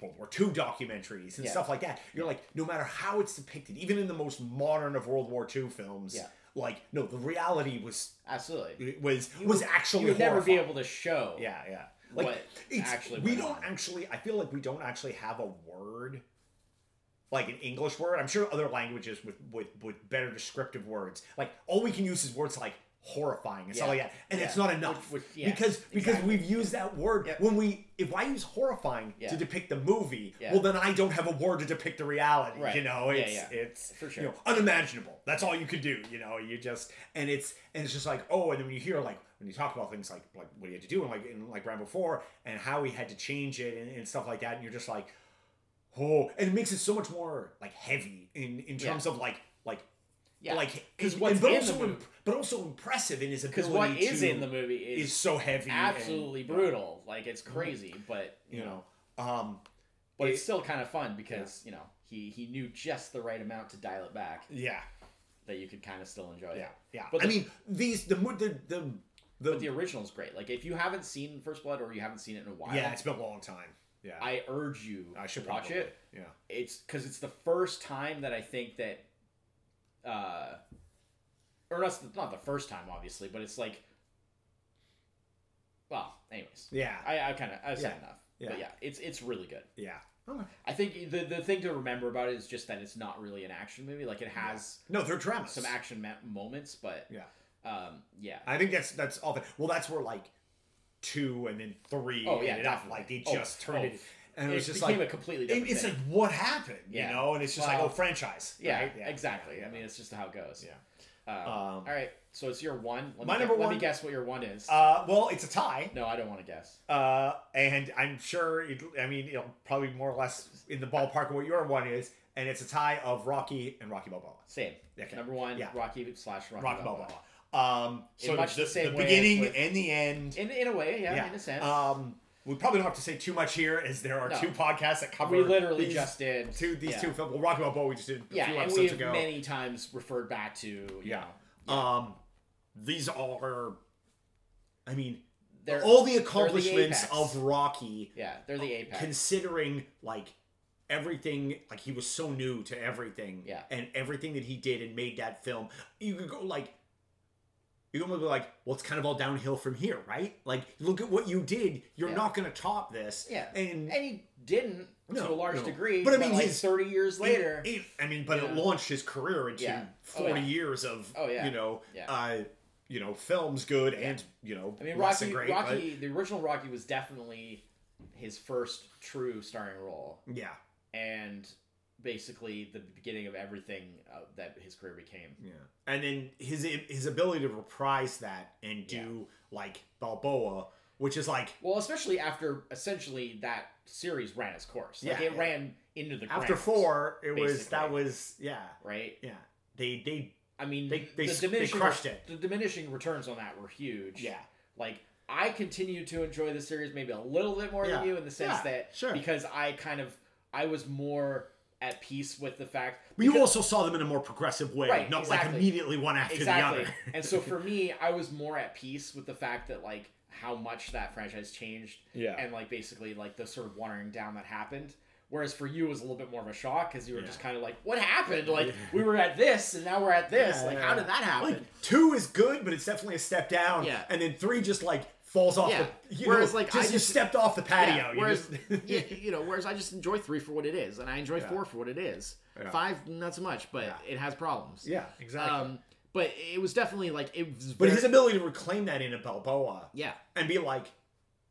World War II documentaries and Yeah. stuff like that. You're like, no matter how it's depicted, even in the most modern of World War II films, Yeah. like no, the reality was absolutely was You was would- actually you would never be able to show Yeah, yeah. Like actually we don't on. actually. I feel like we don't actually have a word, like an English word. I'm sure other languages with with with better descriptive words. Like all we can use is words like horrifying and stuff Yeah. like that, and it's not enough Which- which- yeah, because because exactly. we've used that word Yep. when we. If I use horrifying Yeah. to depict the movie, Yeah. well then I don't have a word to depict the reality. Right. You know, Yeah, it's yeah. it's For sure. you know unimaginable. That's all you could do. You know, you just and it's and it's just like oh, and then when you hear like when you talk about things like like what he had to do and like in like Rambo Four and how he had to change it and, and stuff like that, and you're just like oh, and it makes it so much more like heavy in in terms of like yeah. Like because and- what's and- but in also the movie. imp- but also impressive in his ability because what is to- in the movie is, is so heavy and- absolutely brutal. Like it's crazy but you know. Um but it- it's still kind of fun because you know he he knew just the right amount to dial it back yeah. that you could kind of still enjoy yeah it. yeah But I mean these the the the, the, But the original's great. Like if you haven't seen First Blood or you haven't seen it in a while, yeah it's been a long time. Yeah. I urge you I should to watch probably, it. yeah. It's because it's the first time that I think that, uh, or not not the first time, obviously, but it's like, well, anyways, yeah I, I kind of I've said Yeah. enough. Yeah. But yeah, it's it's really good. yeah okay. I think the the thing to remember about it is just that it's not really an action movie. Like it has no they're dramas some action ma- moments, but yeah um, yeah, I think that's that's all. That, well, that's where like two and then three. Oh, yeah, ended up, definitely. like they Oh, just turned oh. it, and it, it, was just became like a completely different it's thing. like what happened, Yeah. you know? And it's just like oh, franchise. yeah, right? exactly. I mean, it's just how it goes. Yeah. Um, Um, all right, so it's your one. Let my me, number Let one- me guess what your one is. Uh, well, it's a tie, no, I don't want to guess. uh, and I'm sure. It, I mean, it'll probably more or less in the ballpark of what your one is, and it's a tie of Rocky and Rocky Balboa. Same. Okay. Number one, Yeah. Rocky slash Rocky, Rocky Balboa. Balboa. Um, so much the, the same the beginning with- and the end. In in a way, yeah, in a sense. Um, we probably don't have to say too much here, as there are No. two podcasts that cover. we literally these just did two these yeah. two films. Well, Rocky Balboa we just did a Yeah, few episodes ago. many times referred back to you yeah. know, Um, these are, I mean, they're all the accomplishments apex. of Rocky, yeah, they're the apex. considering like everything, like he was so new to everything, Yeah. and everything that he did and made that film. You could go like. You're gonna be like, well, it's kind of all downhill from here, right? Like, look at what you did. You're Yeah. not gonna top this. Yeah, and and he didn't No, to a large no. degree. But I mean, like his- thirty years later. It- it- I mean, but it launched his career into Yeah. Oh, 40 yeah. years of, Oh, yeah. you know, Yeah. uh, you know, films good and, you know, I mean, Rocky. great. Rocky. The original Rocky was definitely his first true starring role, yeah. and basically the beginning of everything uh, that his career became. Yeah. And then his his ability to reprise that and do like Balboa, which is like Well, especially after essentially that series ran its course. Like Yeah. it ran into the ground. after ground, four, it was that was yeah. right? Yeah. They they I mean, They- they the they crushed it. The diminishing returns on that were huge. yeah. like I continue to enjoy the series maybe a little bit more Yeah. than you in the sense Yeah, that sure. because I kind of I was more at peace with the fact But you also saw them in a more progressive way, Right, not like immediately one after exactly. the other. and so for me, I was more at peace with the fact that like how much that franchise changed Yeah. and like basically like the sort of watering down that happened. Whereas for you it was a little bit more of a shock because you were Yeah. just kind of like, "What happened? Like Yeah. we were at this and now we're at this. Yeah, like yeah. how did that happen?" Like two is good, but it's definitely a step down. Yeah. And then three just like falls off Yeah. the you Whereas, know, like, just I you just- stepped off the patio. Yeah, You whereas, just- you, you know, whereas I just enjoy three for what it is, and I enjoy Yeah. four for what it is. Yeah. Five, not so much, but Yeah. it has problems. yeah, exactly. Um, but it was definitely like it was. but his ability to reclaim that in a Balboa yeah. and be like,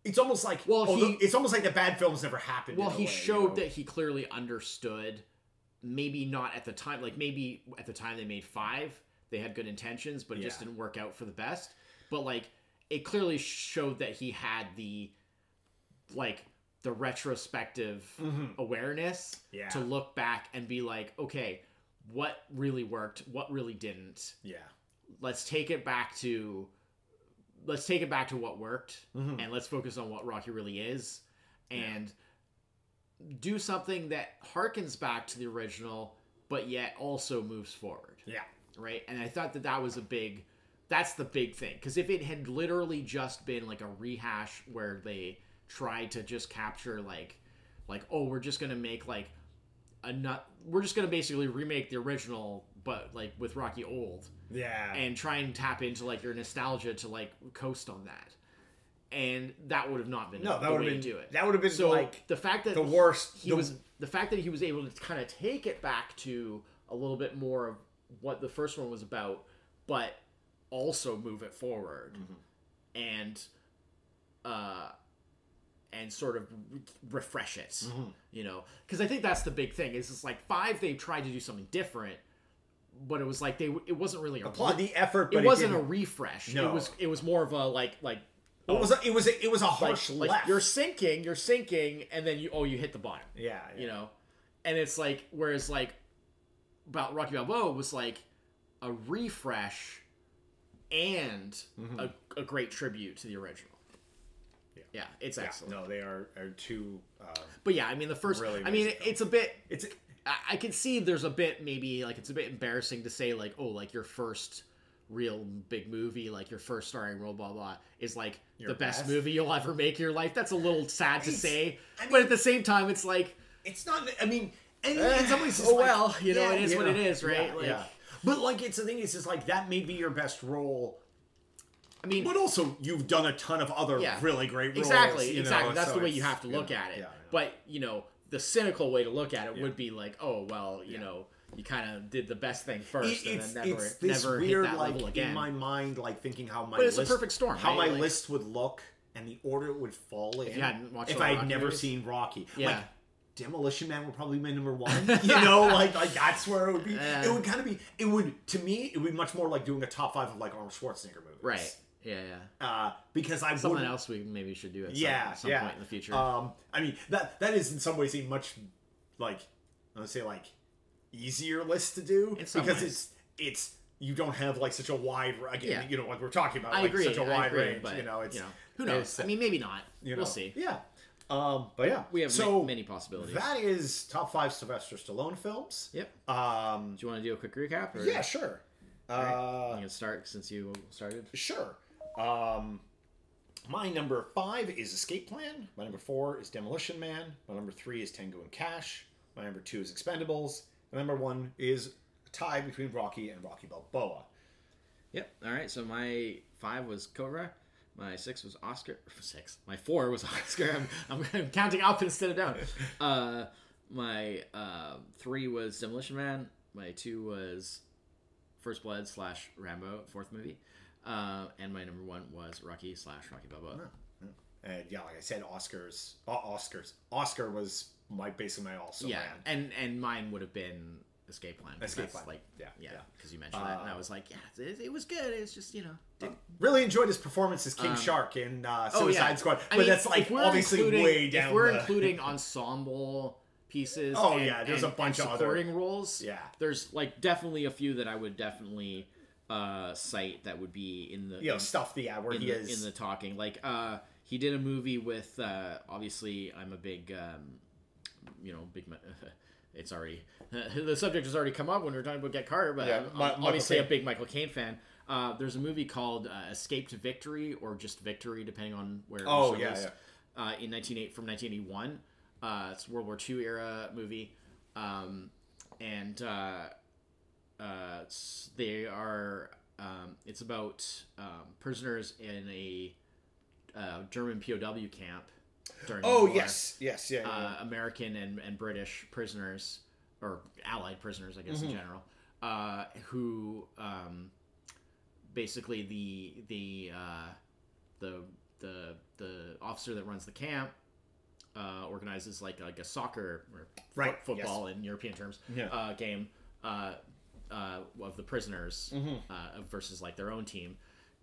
it's almost like Well, he- it's almost like the bad films never happened. Well, he way, you showed know? that he clearly understood. Maybe not at the time. Like maybe at the time they made five, they had good intentions, but it just didn't work out for the best. But like it clearly showed that he had the like the retrospective awareness Mm-hmm. Yeah. to look back and be like, okay, what really worked, what really didn't. Yeah. Let's take it back to let's take it back to what worked Mhm. and let's focus on what Rocky really is and do something that harkens back to the original but yet also moves forward Yeah. right and i thought that that was a big that's the big thing because if it had literally just been like a rehash where they tried to just capture like like oh we're just gonna make like a nut we're just gonna basically remake the original but like with rocky old Yeah. and try and tap into like your nostalgia to like coast on that and that would have not been no, that would way have to been do it That would have been so like the fact that the worst. he the- was the fact that he was able to kind of take it back to a little bit more of what the first one was about, but also move it forward Mm-hmm. and uh and sort of re- refresh it, Mm-hmm. you know, because I think that's the big thing. Is it's like five they tried to do something different, but it was like they it wasn't really a applaud re- the effort, but it wasn't a didn't- refresh. No. It was it was more of a like like It was a, it was a, it was a harsh like left. you're sinking, you're sinking, and then you oh you hit the bottom yeah, yeah. you know and it's like whereas like about rocky balboa was like a refresh and a, a great tribute to the original Yeah. yeah it's Yeah, excellent no, they are, are two. Uh, but yeah i mean the first Really i mean amazing it's a bit it's I, I can see there's a bit maybe like it's a bit embarrassing to say like oh like your first real big movie like your first starring role blah blah is like Your the best, best? movie you'll ever make in your life that's a little sad to say I but at the same time it's like it's not. I mean, and Eh, in some ways, oh like- well, you know, yeah, it is you what it is, right? yeah, Like- yeah. But like, it's the thing is, is like that may be your best role, i mean but also you've done a ton of other Yeah. really great roles. exactly you know, exactly that's so the way you have to look yeah, at it yeah, but you know the cynical way to look at it would be like oh well you know you kind of did the best thing first it's, and then never it's this never weird hit that like level again in my mind like thinking how my But it's a list, perfect storm, how right? my Like- list would look and the order it would fall in hadn't watched if I had never seen Rocky Yeah. like Demolition Man would probably be my number one. You know like like that's where it would be. Yeah. it would kind of be it would to me it would be much more like doing a top five of like Arnold Schwarzenegger movies. Right. Yeah yeah. Uh, because I something wouldn't- else we maybe should do at some, yeah, some yeah. point in the future. Um, I mean that that is in some ways a much like I would say like easier list to do because ways. it's it's you don't have like such a wide again Yeah. you know like we're talking about i like agree such a wide agree, range but you know it's you know, who knows? i mean maybe not. you know we'll see. yeah um but yeah we have so ma- many possibilities that is top five Sylvester Stallone films yep um do you want to do a quick recap or yeah sure you uh can start since you started Sure. Um, my number five is Escape Plan. My number four is Demolition Man. My number three is Tango and Cash. My number two is Expendables. My number one is a tie between Rocky and Rocky Balboa. Yep. All right. So my five was Cobra. My six was Oscar. Six. My four was Oscar. I'm, I'm, I'm counting up instead of down. Uh, my uh, three was Demolition Man. My two was First Blood slash Rambo, fourth movie. Uh, and my number one was Rocky slash Rocky Balboa. And yeah, like I said, Oscars, uh, Oscars, Oscar was my basically my also yeah, ran. and and mine would have been Escape Plan. Escape Plan. Like Yeah, yeah, yeah. because you mentioned that, and I Uh, was like, yeah, it, it was good. It's just you know, did, Really enjoyed his performance as King Um, Shark in uh, Oh, Suicide yeah. Squad, but I mean, that's like obviously way down. If we're the... including ensemble pieces, Oh, and- yeah, there's and- a bunch of other- supporting roles. Yeah. there's like definitely a few that I would definitely uh cite that would be in the you know stuff, the yeah, where in he the, is in the talking. Like uh he did a movie with uh obviously I'm a big um you know big. It's already the subject has already come up when we are talking about Get Carter, but Yeah, I'm, I'm obviously a big Michael Caine fan. Uh, there's a movie called uh, Escape to Victory or just Victory, depending on where. Oh, was yeah, Uh, in 1980 from 1981, uh, it's a World War II era movie, um, and uh, uh, they are. Um, it's about um, prisoners in a uh, German POW camp during. Oh war yes, yes, yeah. yeah. uh, American and, and British prisoners or Allied prisoners, I guess Mm-hmm. in general, uh, who um, basically the the uh, the the the officer that runs the camp uh, organizes like like a soccer or fo- Right, football in European terms Yeah. uh, game uh, uh, of the prisoners uh, versus like their own team,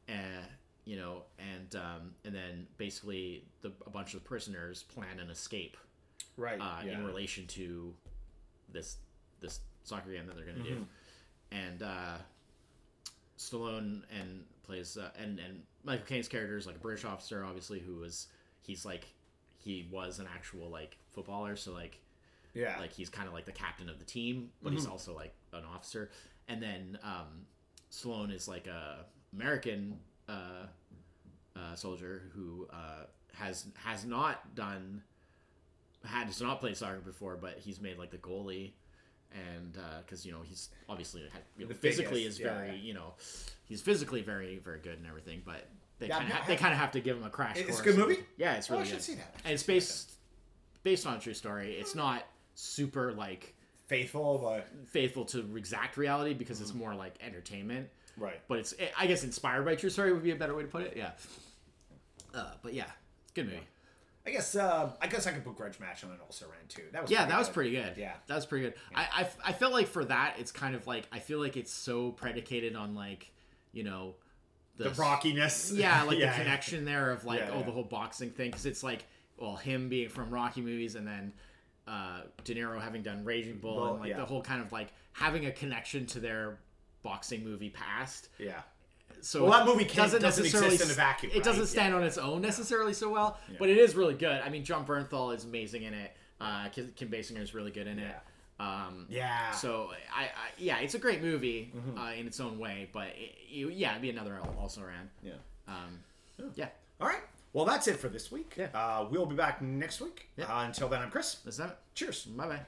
and you know, and um, and then basically the, a bunch of prisoners plan an escape right. uh, yeah. in relation to this this soccer game that they're going to do, and uh, Stallone and plays uh, and and Michael Caine's character is like a British officer, obviously, who was he's like he was an actual like footballer, so like yeah. like he's kind of like the captain of the team, but he's also like an officer. And then um, Stallone is like a American uh, uh, soldier who uh, has has not done had has not played soccer before, but he's made like the goalie. And because you know he's obviously had, you know, physically biggest, is very yeah. you know he's physically very very good and everything, but they Yeah, kind of they kind of have to give him a crash. Course. It's a good movie? Yeah, it's really. Oh, I should good. see that. And it's based based on a true story. It's not super like Faithful, but faithful to exact reality because it's more like entertainment. Right. But it's I guess inspired by true story would be a better way to put it. Yeah. Uh, but yeah, good movie. I guess uh, I guess I could put Grudge Match on an also ran too. That was Yeah, that was pretty good. Yeah. that was pretty good. I, I I felt like for that it's kind of like I feel like it's so predicated on like you know The rockiness. yeah, like Yeah, the connection there of like Yeah, oh yeah. the whole boxing thing because it's like well him being from Rocky movies and then uh, De Niro having done Raging Bull Bull, and like yeah. the whole kind of like having a connection to their boxing movie past. Yeah. So Well, that movie can't- doesn't necessarily exist in a vacuum, It doesn't right? stand on its own necessarily so well, but it is really good. I mean, Jon Bernthal is amazing in it. Uh, Kim, Basinger is really good in it. Um, Yeah. so I, I yeah, it's a great movie Mm-hmm. uh, in its own way, but it, it- yeah, it'd be another al- also ran. Yeah. Um, yeah, All right. Well, that's it for this week. Yeah. Uh, we'll be back next week. Yeah. Uh, until then, I'm Chris. that's that. Cheers. Bye bye.